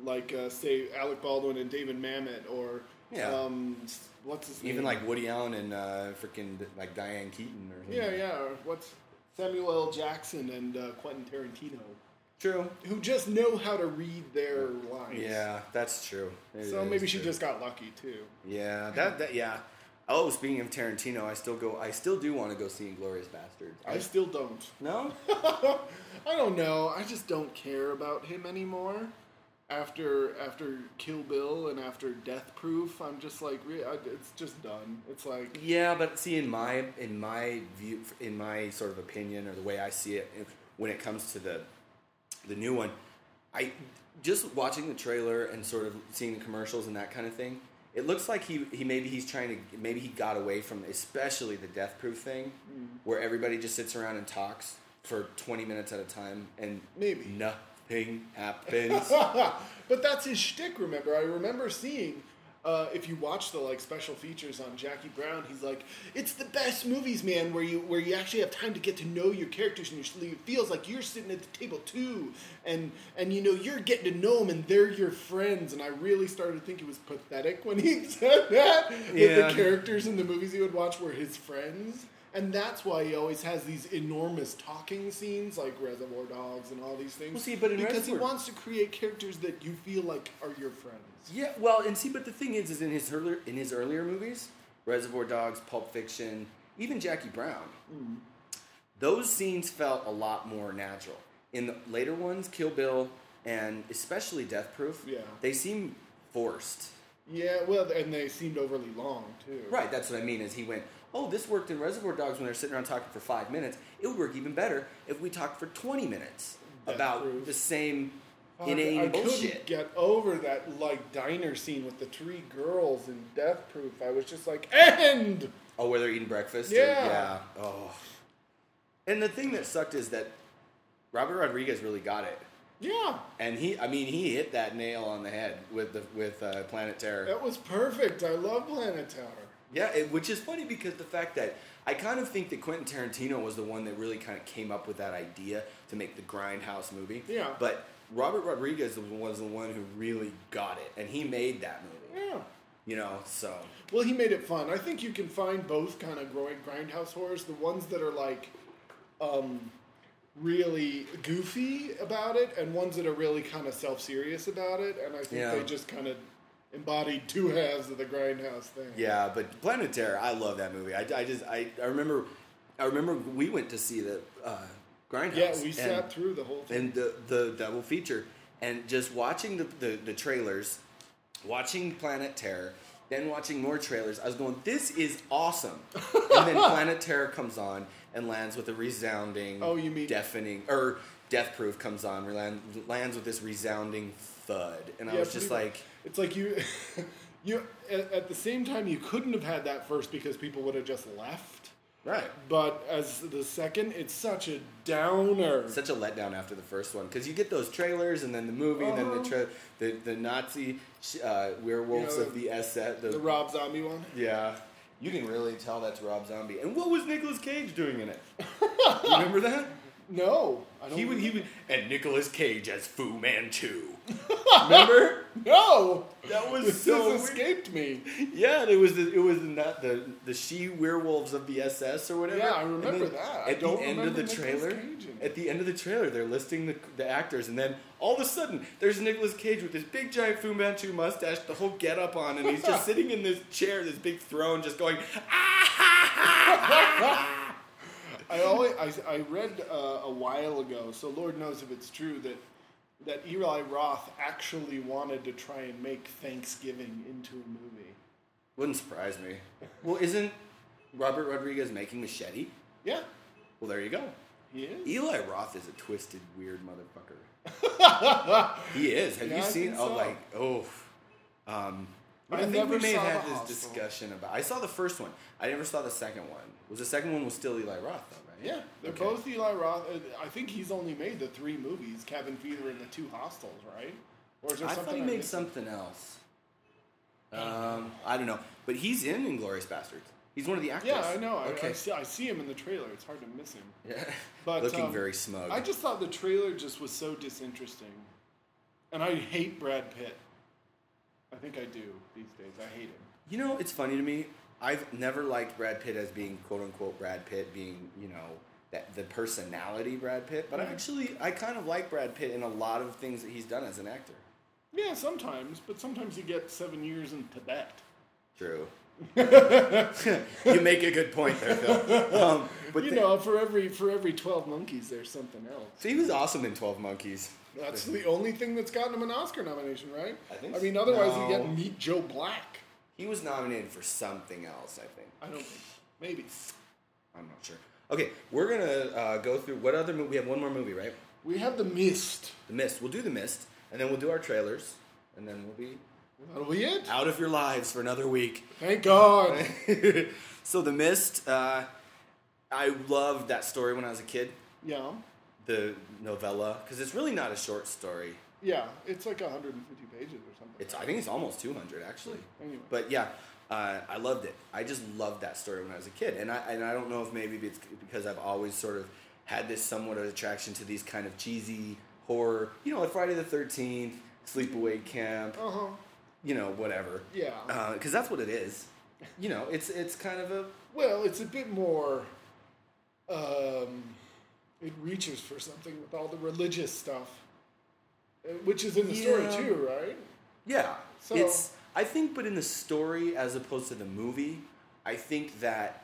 like uh, say Alec Baldwin and David Mamet, or Yeah. um, what's his name? Even like Woody Allen and uh, freaking like Diane Keaton or something. yeah, yeah, or what's Samuel L. Jackson and uh, Quentin Tarantino, True. who just know how to read their lines. Yeah, that's true. It So is maybe she true. just got lucky too. Yeah, that that yeah. Oh, speaking of Tarantino, I still go. I still do want to go see Inglourious Basterds. I still don't. no. I don't know. I just don't care about him anymore. After after Kill Bill and after Death Proof, I'm just like, it's just done. It's like, Yeah, but see, in my in my view, in my sort of opinion, or the way I see it, when it comes to the the new one, I just watching the trailer and sort of seeing the commercials and that kind of thing. It looks like he, he maybe he's trying to maybe he got away from especially the death proof thing, mm. where everybody just sits around and talks for twenty minutes at a time and Maybe. Nothing happens. but that's his shtick. Remember, I remember seeing. Uh, if you watch the like special features on Jackie Brown, he's like, "It's the best movies, man, where you where you actually have time to get to know your characters, and you're, it feels like you're sitting at the table too, and and you know you're getting to know them, and they're your friends." And I really started to think it was pathetic when he said that. That the characters in the movies he would watch were his friends. And that's why he always has these enormous talking scenes like Reservoir Dogs and all these things. Well, see, but because he wants to create characters that you feel like are your friends. Yeah, well, and see, but the thing is, is in his earlier in his earlier movies, Reservoir Dogs, Pulp Fiction, even Jackie Brown, mm-hmm. those scenes felt a lot more natural. In the later ones, Kill Bill and especially Death Proof, Yeah. they seem forced. Yeah, well, and they seemed overly long too. Right, that's what I mean. Is he went, oh, this worked in Reservoir Dogs when they're sitting around talking for five minutes. It would work even better if we talked for twenty minutes Death about Proof. the same Fuck, inane I bullshit. couldn't get over that like diner scene with the three girls in Death Proof. I was just like, end. Oh, where they're eating breakfast? or- Yeah. yeah. Oh. And the thing that sucked is that Robert Rodriguez really got it, Yeah, and he, I mean, he hit that nail on the head with the with uh, Planet Terror. that was perfect. I love Planet Terror. Yeah, it, which is funny because the fact that I kind of think that Quentin Tarantino was the one that really kind of came up with that idea to make the Grindhouse movie. Yeah. But Robert Rodriguez was the one who really got it, and he made that movie. Yeah. You know, so Well, he made it fun. I think you can find both kind of growing grindhouse horrors. The ones that are like, um, really goofy about it, and ones that are really kind of self-serious about it. And I think Yeah. they just kind of embodied two halves of the grindhouse thing. Yeah, but Planet Terror, I love that movie. I, I just I, I remember I remember we went to see the uh, Grindhouse. Yeah, we and- sat through the whole thing. and the the double feature, and just watching the, the the trailers, watching Planet Terror, then watching more trailers. I was going, this is awesome. and then Planet Terror comes on and lands with a resounding, Oh, you mean- deafening or Death Proof comes on, land, lands with this resounding thud, and I was just like. It's like you, you at, at the same time you couldn't have had that first because people would have just left. Right. But as the second, it's such a downer. such a letdown after the first one because you get those trailers and then the movie and then the Uh-huh. tra- the, the Nazi uh, werewolves You know, of the SS. The, the Rob Zombie one. yeah, you can really tell that's Rob Zombie. And what was Nicolas Cage doing in it? you remember that? No, I don't. He would he would and Nicolas Cage as Fu Manchu. remember? No, That was this so weird. escaped me. Yeah, it was the it was not the the she werewolves of the SS or whatever. Yeah, I remember that. I At don't the end of the Nicolas trailer, Cage at the end of the trailer, they're listing the, the actors, and then all of a sudden, there's Nicolas Cage with this big giant Fu Manchu mustache, the whole get up on, and he's just sitting in this chair, this big throne, just going. Ah! I always I, I read uh, a while ago, so Lord knows if it's true that that Eli Roth actually wanted to try and make Thanksgiving into a movie. Wouldn't surprise me. Well, isn't Robert Rodriguez making Machete? Yeah, Well, there you go. he is. Eli Roth is a twisted, weird motherfucker. he is. Have Yeah, you seen? Oh, so. like oh. Um, I, I think we may have had this Hostel. discussion about. I saw the first one. I never saw the second one. Was the second one was still Eli Roth though? Yeah, they're Okay. both Eli Roth. I think he's only made the three movies: Cabin Fever and the two Hostels, right? Or is there I something thought he I'm made something else. Um, I don't know, but he's in Inglourious Basterds. He's one of the actors. Yeah, I know. I, Okay. I, see, I see him in the trailer. It's hard to miss him. yeah. But, Looking um, very smug. I just thought the trailer just was so disinteresting, and I hate Brad Pitt. I think I do these days. I hate him. You know, it's funny to me. I've never liked Brad Pitt as being quote unquote Brad Pitt, being you know that the personality Brad Pitt. But I actually, I kind of like Brad Pitt in a lot of things that he's done as an actor. Yeah, sometimes, but sometimes you get seven years in Tibet. True. you make a good point there, Phil. Um, but you the- know, for every for every twelve monkeys, there's something else. so he was awesome in Twelve Monkeys. That's the only thing that's gotten him an Oscar nomination, right? I think I mean, otherwise No. you get Meet Joe Black. He was nominated for something else, I think. I don't think. Maybe I'm not sure. Okay, we're gonna uh, go through what other movie. We have one more movie, right? we have the Mist. The Mist. We'll do The Mist, and then we'll do our trailers, and then we'll be That'll be it. out of your lives for another week. Thank God. so The Mist, uh, I loved that story when I was a kid. yeah, The novella, because it's really not a short story. yeah. It's like 150 pages or something. It's I think it's almost 200 actually. Anyway. But yeah, uh, I loved it. I just loved that story when I was a kid, and I and I don't know if maybe it's because I've always sort of had this somewhat of attraction to these kind of cheesy horror, you know, like Friday the Thirteenth, Sleepaway Camp, Uh huh. you know, whatever. Yeah. Because that's what it is. You know, it's it's kind of a Well, it's a bit more um, it reaches for something with all the religious stuff, uh, which is in the story too, right? Yeah. So- it's I think but in the story as opposed to the movie, I think that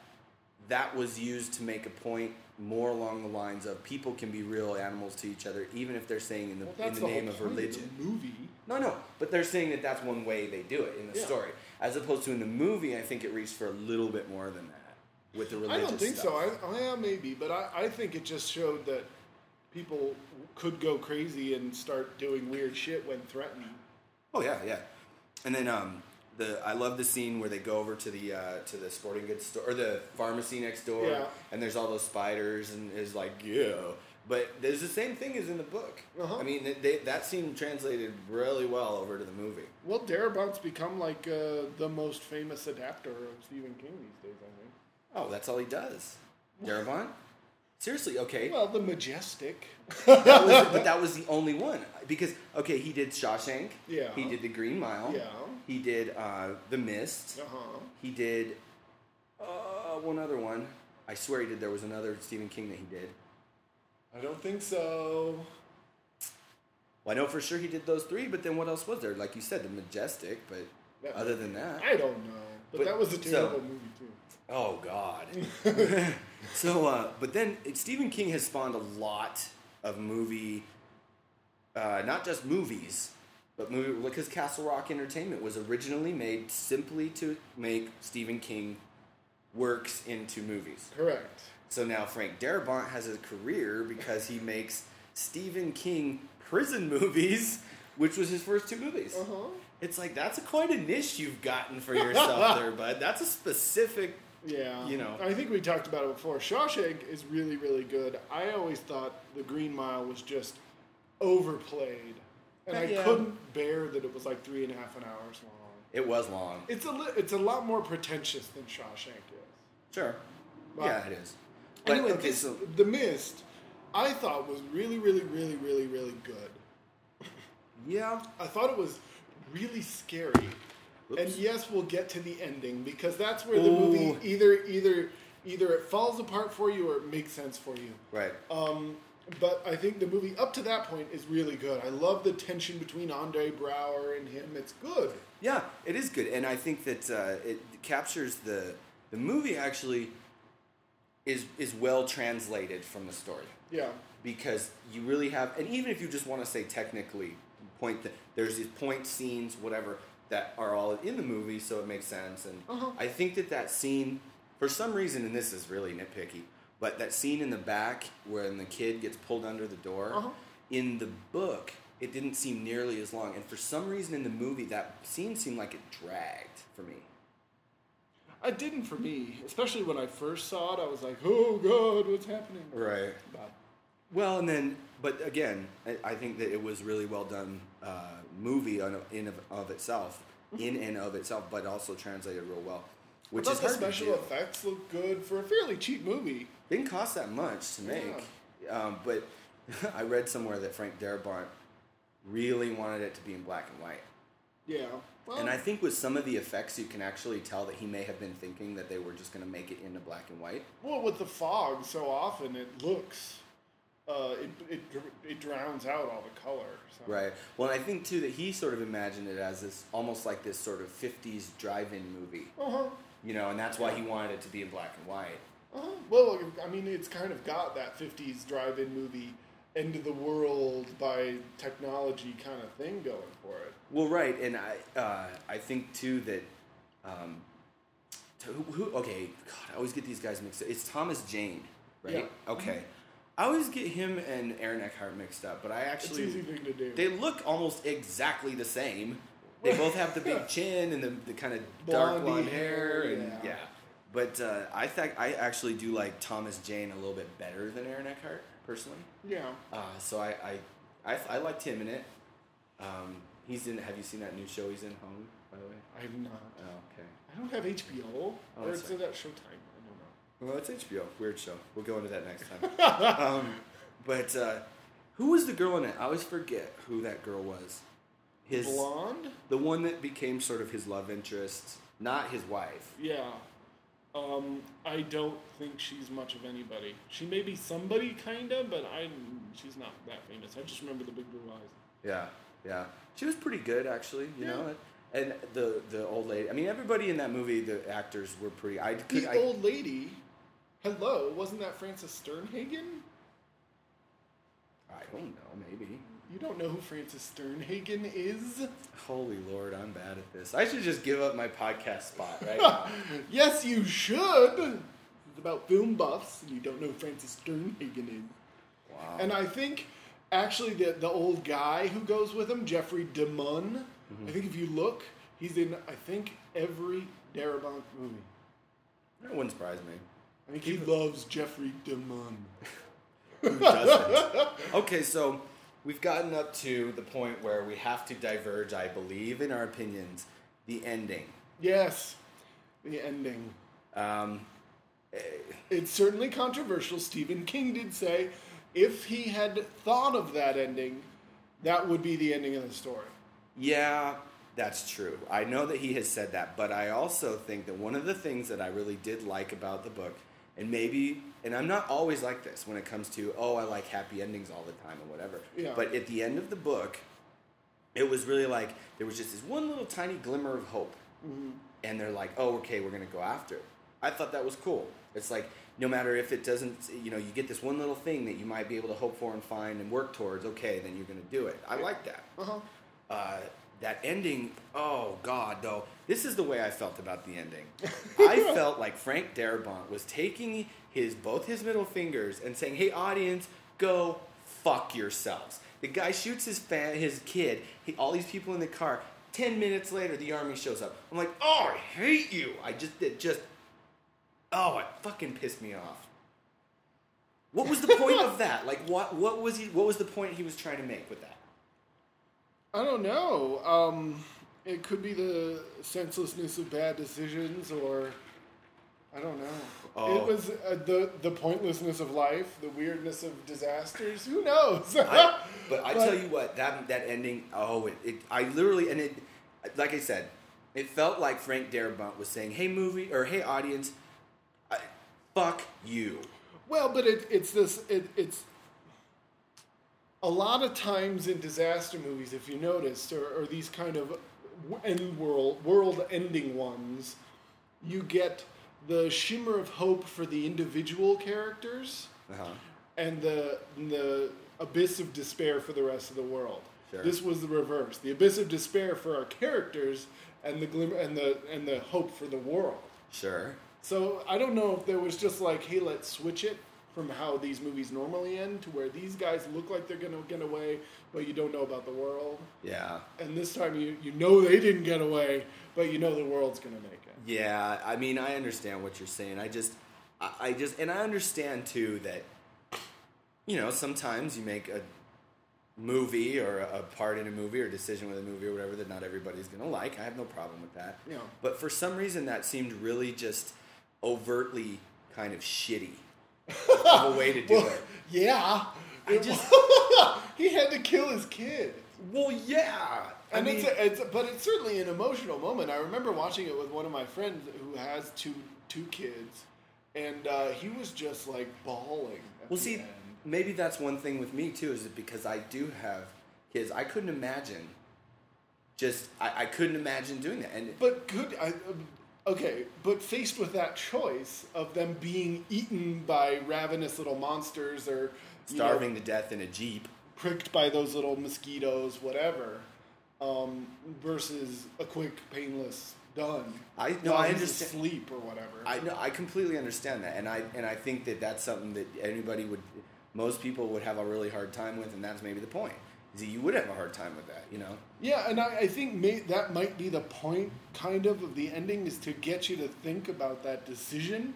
that was used to make a point more along the lines of people can be real animals to each other even if they're saying in the Well, in the the name of religion. the movie. No, no, but they're saying that that's one way they do it in the Yeah. story. As opposed to in the movie, I think it reached for a little bit more than that with the religion. I don't think stuff. so. I, I yeah, maybe, but I, I think it just showed that people could go crazy and start doing weird shit when threatened. Oh yeah, yeah. And then um, the I love the scene where they go over to the uh, to the sporting goods store or the pharmacy next door, Yeah. and there's all those spiders, and is like yeah. But there's the same thing as in the book. Uh-huh. I mean, they, that scene translated really well over to the movie. Well, Darabont's become like uh, the most famous adapter of Stephen King these days. I think. Oh, that's all he does. Darabont? Seriously, okay. Well, the majestic. that was, but that was the only one because okay, he did Shawshank. Yeah. He did The Green Mile. Yeah. He did uh, The Mist. Uh huh. He did uh, one other one. I swear he did. There was another Stephen King that he did. I don't think so. Well, I know for sure he did those three, but then what else was there? Like you said, The Majestic, but Yeah. other than that, I don't know, but, But- that was a so- terrible movie too. oh god. so, uh, but then Stephen King has spawned a lot of movie, uh, not just movies, but movie because Castle Rock Entertainment was originally made simply to make Stephen King works into movies. Correct. So now Frank Darabont has a career because he makes Stephen King prison movies, which was his first two movies. Uh huh. It's like that's a quite a niche you've gotten for yourself there, bud. That's a specific. Yeah. You know. I think we talked about it before. Shawshank is really, really good. I always thought The Green Mile was just overplayed. And I Yeah. couldn't bear that it was like three and a half an hours long. It was long. It's a li- it's a lot more pretentious than Shawshank is. Sure. Wow. Yeah, it is. But anyway, okay, this, so The Mist, I thought was really, really, really, really, really good. yeah, I thought it was really scary. And yes, we'll get to the ending because that's where the movie either either either it falls apart for you or it makes sense for you. right. Um, but I think the movie up to that point is really good. I love the tension between Andre Braugher and him. It's good. Yeah, it is good, and I think that uh, it captures the the movie actually is is well translated from the story. Yeah. because you really have, and even if you just want to say technically, point that there's these point scenes, whatever, that are all in the movie, so it makes sense. And Uh-huh. I think that that scene, for some reason, and this is really nitpicky, but that scene in the back when the kid gets pulled under the door, Uh-huh. in the book, it didn't seem nearly as long, and for some reason in the movie, that scene seemed like it dragged for me. It didn't for me, especially when I first saw it. I was like, "Oh God, what's happening?" Right. But Well, and then, but again, I, I think that it was really well done uh, movie on, in of, of itself, in and of itself, but also translated real well, which is the hard to special do. effects look good for a fairly cheap movie. Didn't cost that much to make, um, but I read somewhere that Frank Darabont really wanted it to be in black and white. Yeah. Well, And I think with some of the effects, you can actually tell that he may have been thinking that they were just going to make it into black and white. well, with the fog, so often it looks, uh, it, it it drowns out all the color. So. Right. Well, I think too that he sort of imagined it as this almost like this sort of '50s drive-in movie, Uh huh. you know, and that's why he wanted it to be in black and white. Uh-huh. Well, I mean, it's kind of got that '50s drive-in movie, end of the world by technology kind of thing going for it. Well, right, and I uh, I think too that um, to who, who okay God I always get these guys mixed up. It's Thomas Jane, right? Yeah. Okay. I always get him and Aaron Eckhart mixed up, but I It's actually an easy thing to do. they look almost exactly the same. They both have the big chin and the, the kind of dark blonde hair, hair, and yeah. yeah. But uh, I think I actually do like Thomas Jane a little bit better than Aaron Eckhart personally. yeah. Uh, so I, I, I, I liked him in it. Um, he's in. Have you seen that new show he's in? Home, by the way. I'm not. Oh, okay. I don't have HBO. Oh, or is it at Showtime? I don't know. Well, it's HBO. Weird show. We'll go into that next time. um, but uh, who was the girl in it? I always forget who that girl was. His Blonde? the one that became sort of his love interest, not his wife. Yeah. Um, I don't think she's much of anybody. She may be somebody, kinda, but I she's not that famous. I just remember the big blue eyes. Yeah, yeah. She was pretty good actually, you Yeah. know. And the the old lady. I mean, everybody in that movie, the actors were pretty. I could. The I, old lady. Hello, wasn't that Frances Sternhagen? I don't know. Maybe. You don't know who Frances Sternhagen is? Holy Lord, I'm bad at this. I should just give up my podcast spot right now. yes, you should. It's about film buffs, and you don't know who Frances Sternhagen is. Wow. And I think actually the the old guy who goes with him, Jeffrey DeMunn. Mm-hmm. I think if you look, he's in I think every Darabont movie. that wouldn't surprise me. I think he loves Jeffrey DeMunn. Who doesn't? okay, so we've gotten up to the point where we have to diverge, I believe, in our opinions. The ending. Yes, the ending. Um, It's certainly controversial. Stephen King did say if he had thought of that ending, that would be the ending of the story. Yeah, that's true. I know that he has said that, but I also think that one of the things that I really did like about the book, and maybe, and I'm not always like this when it comes to, oh, I like happy endings all the time or whatever. Yeah. But at the end of the book, it was really like there was just this one little tiny glimmer of hope. And they're like, oh, okay, we're to go after it. I thought that was cool. It's like, no matter if it doesn't, you know, you get this one little thing that you might be able to hope for and find and work towards, okay, then you're to do it. I like that Uh-huh. uh, that ending, oh God, though, this is the way I felt about the ending. I felt like Frank Darabont was taking his both his middle fingers and saying, "Hey, audience, go fuck yourselves." The guy shoots his fan, his kid. He, all these people in the car. Ten minutes later, the army shows up. I'm like, "Oh, I hate you!" I just, it just, oh, it fucking pissed me off. What was the point of that? Like, what, what was he? What was the point he was trying to make with that? I don't know. Um, it could be the senselessness of bad decisions, or I don't know. Oh. It was uh, the the pointlessness of life, the weirdness of disasters. Who knows? I, but I tell you what, that that ending, oh, it, it, I literally, and it, like I said, it felt like Frank Darabont was saying, "Hey, movie, or hey, audience, I, fuck you." Well, but it, it's this. It, it's a lot of times in disaster movies, if you noticed, or, or these kind of end world world ending ones, you get the shimmer of hope for the individual characters Uh-huh. and the the abyss of despair for the rest of the world. Sure. This was the reverse. The abyss of despair for our characters and the glimmer and the and the hope for the world. Sure. So I don't know if there was just like, hey, let's switch it from how these movies normally end to where these guys look like they're gonna get away, but you don't know about the world. Yeah. And this time you, you know they didn't get away, but you know the world's gonna make it. Yeah. I mean, I understand what you're saying. I just, I, I just, and I understand too that, you know, sometimes you make a movie or a part in a movie or a decision with a movie or whatever that not everybody's gonna like. I have no problem with that. Yeah. But for some reason, that seemed really just overtly kind of shitty of a way to do Well, it. yeah. I just- he had to kill his kid. Well, yeah. I And mean, it's, a, it's a- but it's certainly an emotional moment. I remember watching it with one of my friends who has two two kids, and uh, he was just like bawling. Well, see, end. maybe that's one thing with me too, is it because I do have kids, I couldn't imagine. Just, I, I couldn't imagine doing that, and But could I? Okay, but faced with that choice of them being eaten by ravenous little monsters or you know, starving to death in a jeep. pricked by those little mosquitoes, whatever, um, versus a quick, painless done. I- no, I understand- sleep or whatever. I know, I completely understand that, and I and I think that that's something that anybody would, most people would have a really hard time with, and that's maybe the point. Is that you would have a hard time with that, you know? Yeah, and I, I think may, that might be the point, kind of, of the ending is to get you to think about that decision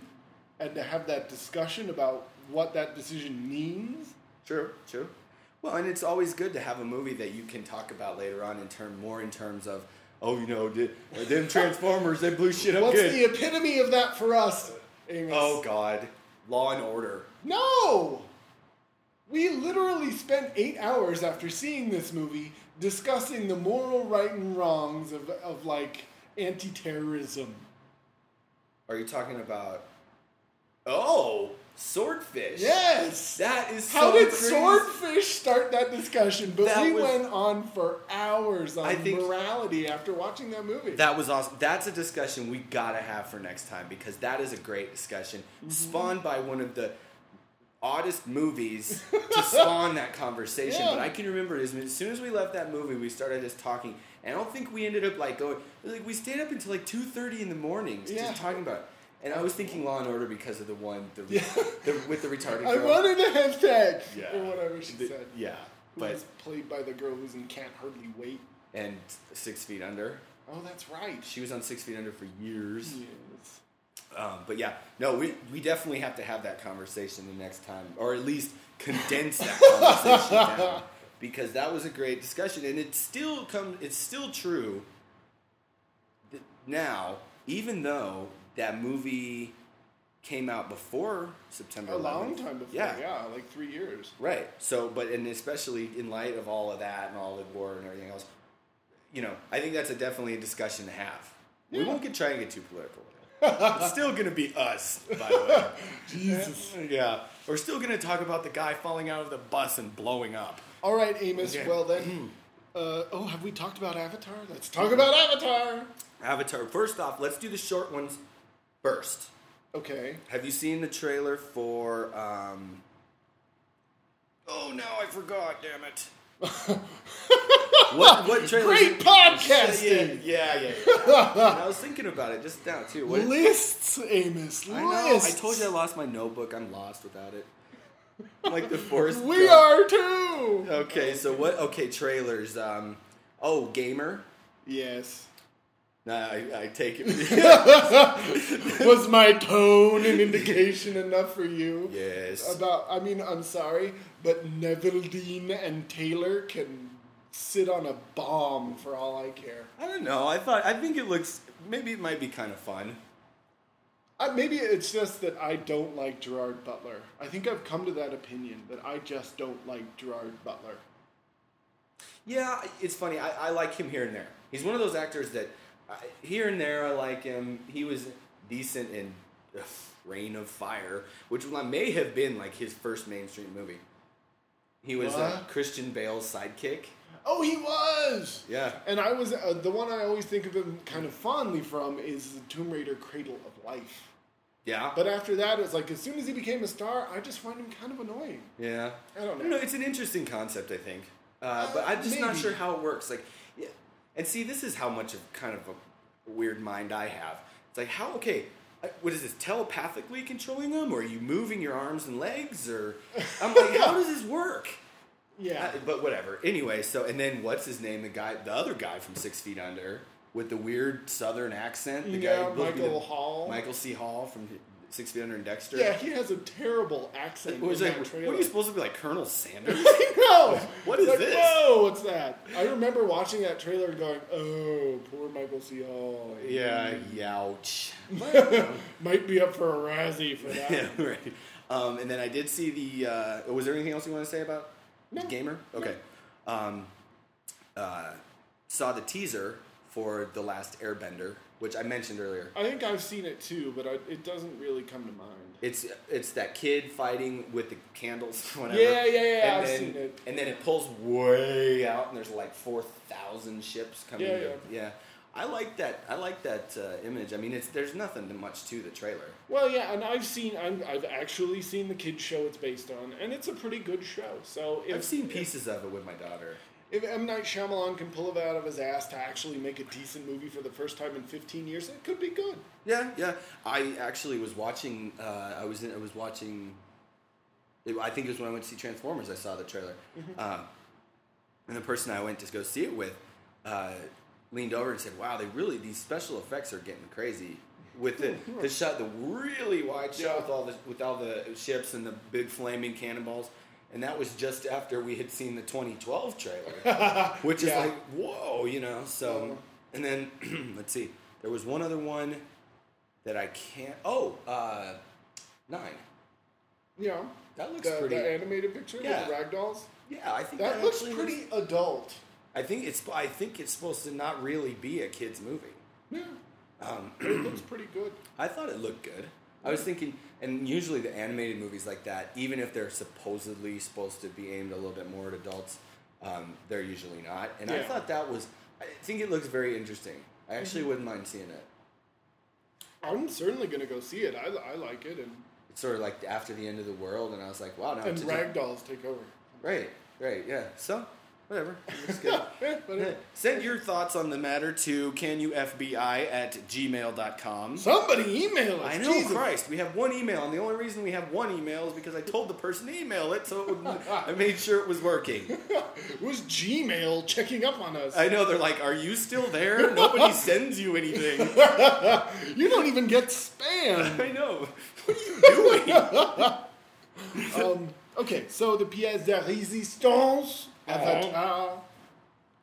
and to have that discussion about what that decision means. True, true. Well, and it's always good to have a movie that you can talk about later on in term more in terms of, oh, you know, did, them Transformers they blew shit up What's good. the epitome of that for us, Amos? oh God, Law and Order. No! We literally spent eight hours after seeing this movie discussing the moral right and wrongs of, of like anti terrorism. Are you talking about? Oh, swordfish. Yes. That is How did crazy. Swordfish start that discussion? But That we was- went on for hours on I think- morality after watching that movie. That was awesome. That's a discussion we gotta have for next time because that is a great discussion Mm-hmm. spawned by one of the oddest movies to spawn that conversation. Yeah. But I can remember as, as soon as we left that movie, we started just talking, and I don't think we ended up like going. Like we stayed up until like two thirty in the mornings Yeah. just talking about. it. And I was thinking Law and Order because of the one the, Yeah. the with the retarded I girl. wanted a hashtag Yeah. or whatever she The- said. Yeah, Who but was played by the girl who's in Can't Hardly Wait. and Six Feet Under. Oh, that's right. She was on Six Feet Under for years. Um, but yeah, no, we, we definitely have to have that conversation the next time, or at least condense that conversation down, because that was a great discussion, and it still come it's still true. that Now, even though that movie came out before September, A long time before. yeah, Yeah. like three years. Right. So, but and especially in light of all of that and all the war and everything else, you know, I think that's a definitely a discussion to have. We won't get try and get too political. It's still going to be us, by the way. Jesus. Yeah, we're still going to talk about the guy falling out of the bus and blowing up. All right, Amos. Okay. Well then. Uh, oh, have we talked about Avatar? Let's talk about Avatar. Avatar. First off, let's do the short ones first. Okay. Have you seen the trailer for? Um... Oh no, I forgot. Damn it. what what trailer? Great podcasting. Yeah, yeah. yeah. I was thinking about it just now too. What, Lists, Amos. I know. I told you I lost my notebook. I'm lost without it. I'm like the forest. We are too. Okay, so what? Okay, trailers. Um. Oh, gamer. Yes. Nah, I, I take it. Was my tone an indication enough for you? yes. About, I mean, I'm sorry, but Neveldine and Taylor can sit on a bomb for all I care. I don't know. I thought. I think it looks. Maybe it might be kind of fun. Uh, maybe it's just that I don't like Gerard Butler. I think I've come to that opinion that I just don't like Gerard Butler. Yeah, it's funny. I, I like him here and there. He's one of those actors that I, here and there I like him. He was decent in ugh, Reign of Fire, which may have been like his first mainstream movie. He was uh, Christian Bale's sidekick. Oh, he was. Yeah. And I was uh, the one I always think of him kind of fondly from is the Tomb Raider Cradle of Life. Yeah. But after that, it's like as soon as he became a star, I just find him kind of annoying. yeah. I don't know. No, it's an interesting concept, I think. Uh, but I'm just not sure how it works. Like. And see, this is how much of kind of a weird mind I have. It's like, how, okay, uh, what is this, telepathically controlling them? Or are you moving your arms and legs? Or, I'm like, how does this work? Yeah. Uh, but whatever. Anyway, so, and then what's his name? The guy, the other guy from Six Feet Under with the weird southern accent. The Yeah, guy, who supposed to be Michael the- Hall. Michael C. Hall from Six Feet Under and Dexter. yeah, he has a terrible accent. It was in like, what are you supposed to be like, Colonel Sanders? Know. What is like, this? Whoa, what's that? I remember watching that trailer and going, "Oh, poor Michael C. Hall. yeah, youch. might be up for a Razzie for that." yeah, right. Um, and then I did see the. Uh, was there anything else you want to say about No. Gamer? Okay. Um, uh, saw the teaser for the last Airbender, which I mentioned earlier. I think I've seen it too, but I, it doesn't really come to mind. It's it's that kid fighting with the candles, whatever. Yeah, yeah, yeah, And I've then, seen it. And then it pulls way out, and there's like four thousand ships coming. Yeah, to- yeah. yeah. I like that. I like that uh, image. I mean, it's there's nothing much to the trailer. Well, yeah, and I've seen, I'm, I've actually seen the kids show it's based on, and it's a pretty good show. So if, I've seen pieces of it with my daughter. If M Night Shyamalan can pull it out of his ass to actually make a decent movie for the first time in 15 years, it could be good. Yeah, yeah. I actually was watching. Uh, I was in, I was watching. It, I think it was when I went to see Transformers. I saw the trailer, uh, and the person I went to go see it with uh, leaned over and said, "Wow, they really these special effects are getting crazy." With the, the shot, the really wide shot Yeah. with all the with all the ships and the big flaming cannonballs, and that was just after we had seen the 2012 trailer, which is Yeah. like whoa, you know. So, and then let's see, there was one other one that I can't. Oh, uh, nine. Yeah. That looks The, pretty. the animated picture Yeah. with the ragdolls. yeah, I think That, that, looks pretty looks- adult. I think it's. I think it's supposed to not really be a kids movie. Yeah. Um, it looks pretty good. I thought it looked good. I was thinking, and usually the animated movies like that, even if they're supposedly supposed to be aimed a little bit more at adults, um, they're usually not. And I thought that was, I think it looks very interesting. I actually Mm-hmm. wouldn't mind seeing it. I'm certainly gonna go see it. I, I like it, and It's sort of like after the end of the world, and I was like, wow, now and to do- ragdolls take over. Right, right, yeah. So, whatever. It good. Yeah, Send your thoughts on the matter to canyoufbi at gmail.com. somebody email us. I know, Jesus. Christ. We have one email, and the only reason we have one email is because I told the person to email it, so it would, I made sure it was working. It was Gmail checking up on us. I know they're like, "Are you still there? Nobody sends you anything." you don't even get spam. I know. What are you doing? um, okay, so the pièce de résistance. Avatar.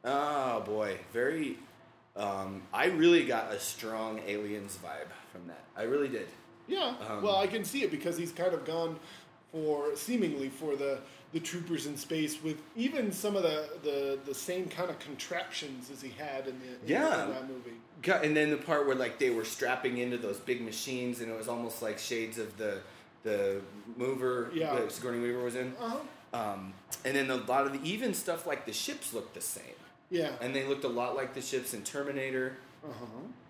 Oh boy, very. Um, I really got a strong aliens vibe from that. I really did. Yeah, Um, well, I can see it because he's kind of gone for seemingly for the the troopers in space with even some of the the, the same kind of contraptions as he had in the in Yeah. that movie. And then the part where like they were strapping into those big machines, and it was almost like shades of the the mover Yeah. that Sigourney Weaver was in. Uh-huh. Um, and then a lot of the even stuff like the ships looked the same, Yeah. and they looked a lot like the ships in Terminator. Uh-huh.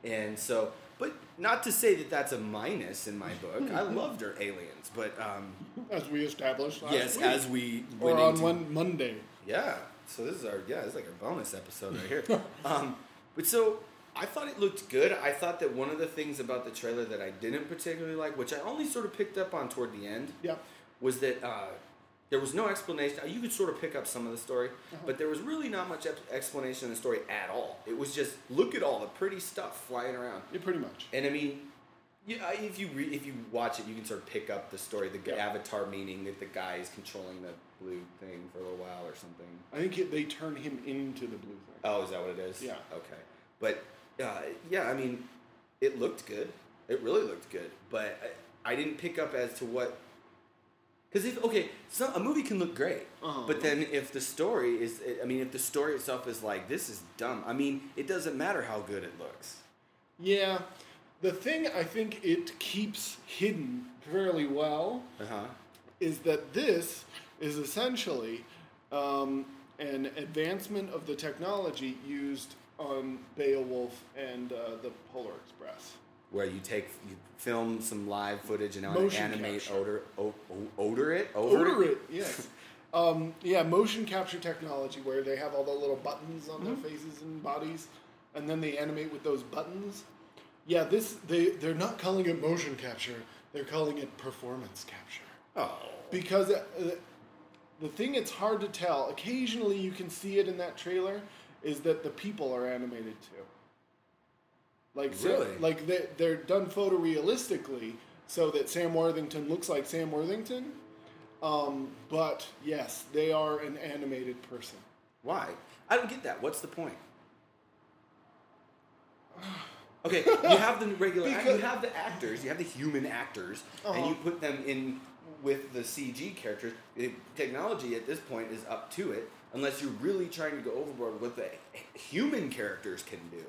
And so, but not to say that that's a minus in my book. I loved her aliens, but um, As we established last yes, week. as we or went on into- one Monday. yeah. So this is our yeah, this is like a bonus episode right here. um, but so I thought it looked good. I thought that one of the things about the trailer that I didn't particularly like, which I only sort of picked up on toward the end, Yeah. was that uh, there was no explanation. You could sort of pick up some of the story, but there was really not much explanation in the story at all. It was just look at all the pretty stuff flying around. Yeah, pretty much. And I mean, yeah, if you re- if you watch it, you can sort of pick up the story, the Yeah. avatar meaning that the guy is controlling the blue thing for a little while or something. I think it, they turn him into the blue thing. Oh, is that what it is? Yeah. Okay. But uh, yeah, I mean, it looked good. It really looked good. But I, I didn't pick up as to what. Because if okay, so a movie can look great, Uh-huh. but then if the story is, I mean, if the story itself is like this is dumb. I mean, it doesn't matter how good it looks. Yeah. The thing I think it keeps hidden fairly well Uh huh. is that this is essentially um, an advancement of the technology used on Beowulf and uh, the Polar Express. Where you take you film some live footage and Motion animate capture. odor o, odor it over Odor it, yes. um, yeah, motion capture technology where they have all the little buttons on their faces and bodies, and then they animate with those buttons. Yeah, this they they're not calling it motion capture; they're calling it performance capture. Oh. because uh, the thing it's hard to tell occasionally you can see it in that trailer is that the people are animated too like Really? like they, they're done photorealistically so that sam worthington looks like sam worthington um, but yes they are an animated person Why? I don't get that. What's the point? Okay, you have the regular, act- you have the actors, you have the human actors, and Uh-huh. you put them in with the CG characters. The technology at this point is up to it, unless you're really trying to go overboard with what the human characters can do.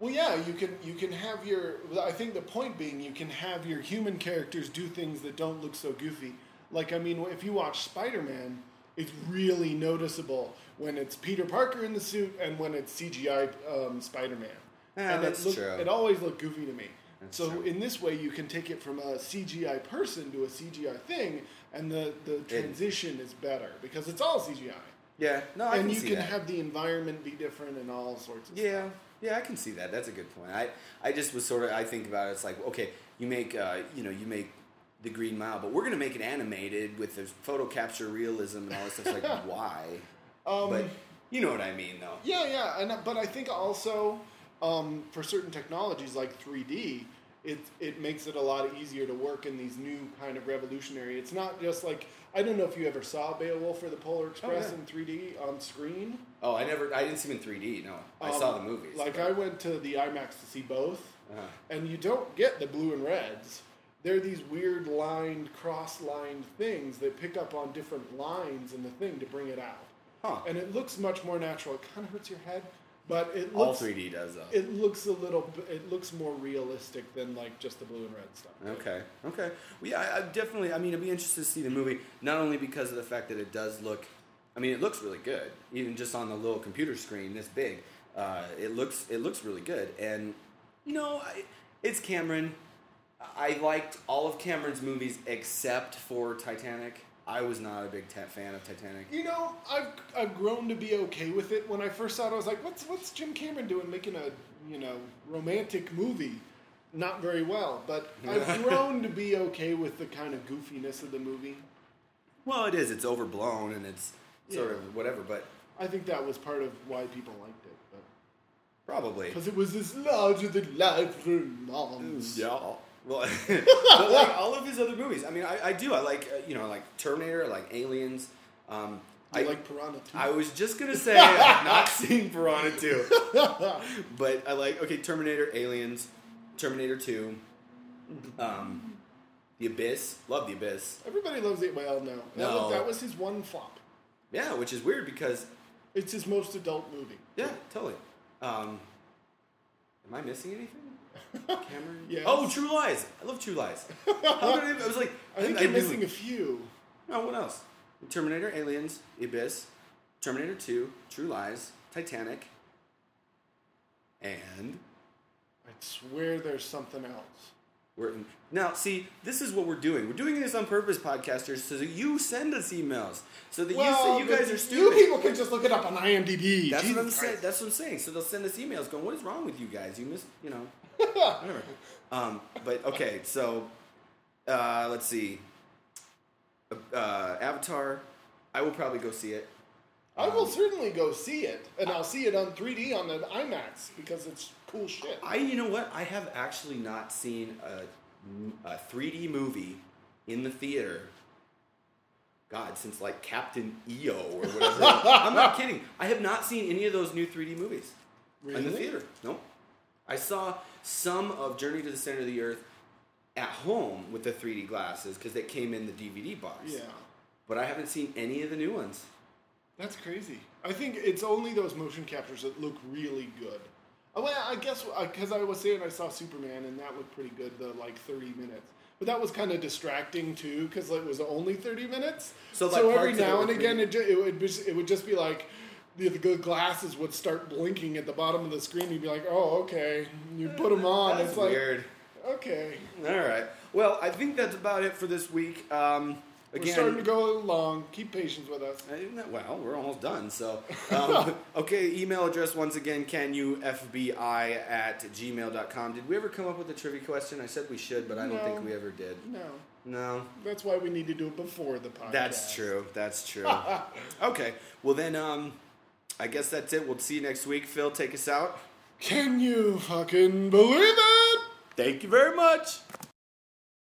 Well, yeah, you can you can have your. I think the point being you can have your human characters do things that don't look so goofy. Like I mean, if you watch Spider Man, it's really noticeable when it's Peter Parker in the suit and when it's CGI um, Spider Man. Yeah, and that's it true. It always looked goofy to me. That's so true. in this way, you can take it from a CGI person to a CGI thing, and the the transition is better because it's all CGI. Yeah, no, I and can you can that. have the environment be different and all sorts of Yeah, yeah, I can see that. That's a good point. I, I just was sort of I think about it. It's like okay, you make uh, you know you make the Green Mile, but we're gonna make it animated with the photo capture realism and all this stuff. It's like why? Um, but you know what I mean, though. Yeah, yeah, and but I think also um, for certain technologies like 3D, it it makes it a lot easier to work in these new kind of revolutionary. It's not just like I don't know if you ever saw Beowulf or the Polar Express yeah. in 3D on screen. Oh, I never, I didn't see him in 3D. No, I Um, saw the movies. Like but- I went to the IMAX to see both, Uh-huh. and you don't get the blue and reds. They're these weird lined, cross-lined things that pick up on different lines in the thing to bring it out. Huh. And it looks much more natural. It kind of hurts your head, but it looks All looks 3D does though. it looks a little it looks more realistic than like just the blue and red stuff. Okay. Okay. Well, yeah, I, I definitely. I mean, I'd be interested to see the movie, not only because of the fact that it does look. I mean, it looks really good, even just on the little computer screen this big. Uh, it looks it looks really good, and you know, I, it's Cameron. I liked all of Cameron's movies except for Titanic. I was not a big ta- fan of Titanic. You know, I've I've grown to be okay with it. When I first saw it, I was like, "What's what's Jim Cameron doing making a you know romantic movie?" Not very well, but I've grown to be okay with the kind of goofiness of the movie. Well, it is. It's overblown and it's sort Yeah. of whatever, but I think that was part of why people liked it, probably. because it was this larger than life for romance. Yeah. Well, but like all of his other movies, I mean, I, I do. I like uh, you know, like Terminator, I like Aliens. Um, I like Piranha too. I was just gonna say I've not seen Piranha 2. but I like okay, Terminator, Aliens, Terminator 2, um, The Abyss. Love The Abyss. Everybody loves it. Well, no, that, No. Was, that was his one flop. Yeah, which is weird because It's his most adult movie. yeah, totally. Um, am I missing anything? Cameron? Yes. Oh, True Lies. I love True Lies. How did I, I was like, I think I you're knew- missing a few. No, what else? Terminator, Aliens, Abyss, Terminator 2, True Lies, Titanic, and I swear there's something else. we're in. Now, see, this is what we're doing. We're doing this on purpose, podcasters, so that you send us emails, so that you say you guys are stupid. You people can just look it up on IMDb. that's what I'm saying. That's what I'm saying. So they'll send us emails going, "What is wrong with you guys? You miss, you know, whatever." Um, but okay, so uh, let's see. Uh, Avatar, I will probably go see it. I will certainly go see it, and I'll see it on 3D on the IMAX because it's cool shit. I, you know what? I have actually not seen a, a 3D movie in the theater. God, since like Captain EO or whatever. I'm not kidding. I have not seen any of those new 3D movies in the theater. Nope. I saw some of Journey to the Center of the Earth at home with the 3D glasses because they came in the DVD box. Yeah, But I haven't seen any of the new ones. that's crazy. I think it's only those motion captures that look really good. Oh, Well, I guess uh, because I was saying I saw Superman and that looked pretty good. The like 30 minutes. But that was kind of distracting too, because it was only thirty minutes. So, So, every parts of it now and again, it, ju- it would just, it would just be like the, the good glasses would start blinking at the bottom of the screen. You'd be like, "Oh, okay." You put them on. That's it's like, weird. okay, All right. Well, I think that's about it for this week. Um, again, we're starting to go along. Keep patience with us. Uh, Well, we're almost done. So, um, okay, email address once again, can you FBI at gmail.com. Did we ever come up with a trivia question? I said we should, but I don't No. think we ever did. No, No, that's why we need to do it before the podcast. that's true. That's true. okay, well then, um, I guess that's it. We'll see you next week. Phil, take us out. Can you fucking believe it? Thank you very much.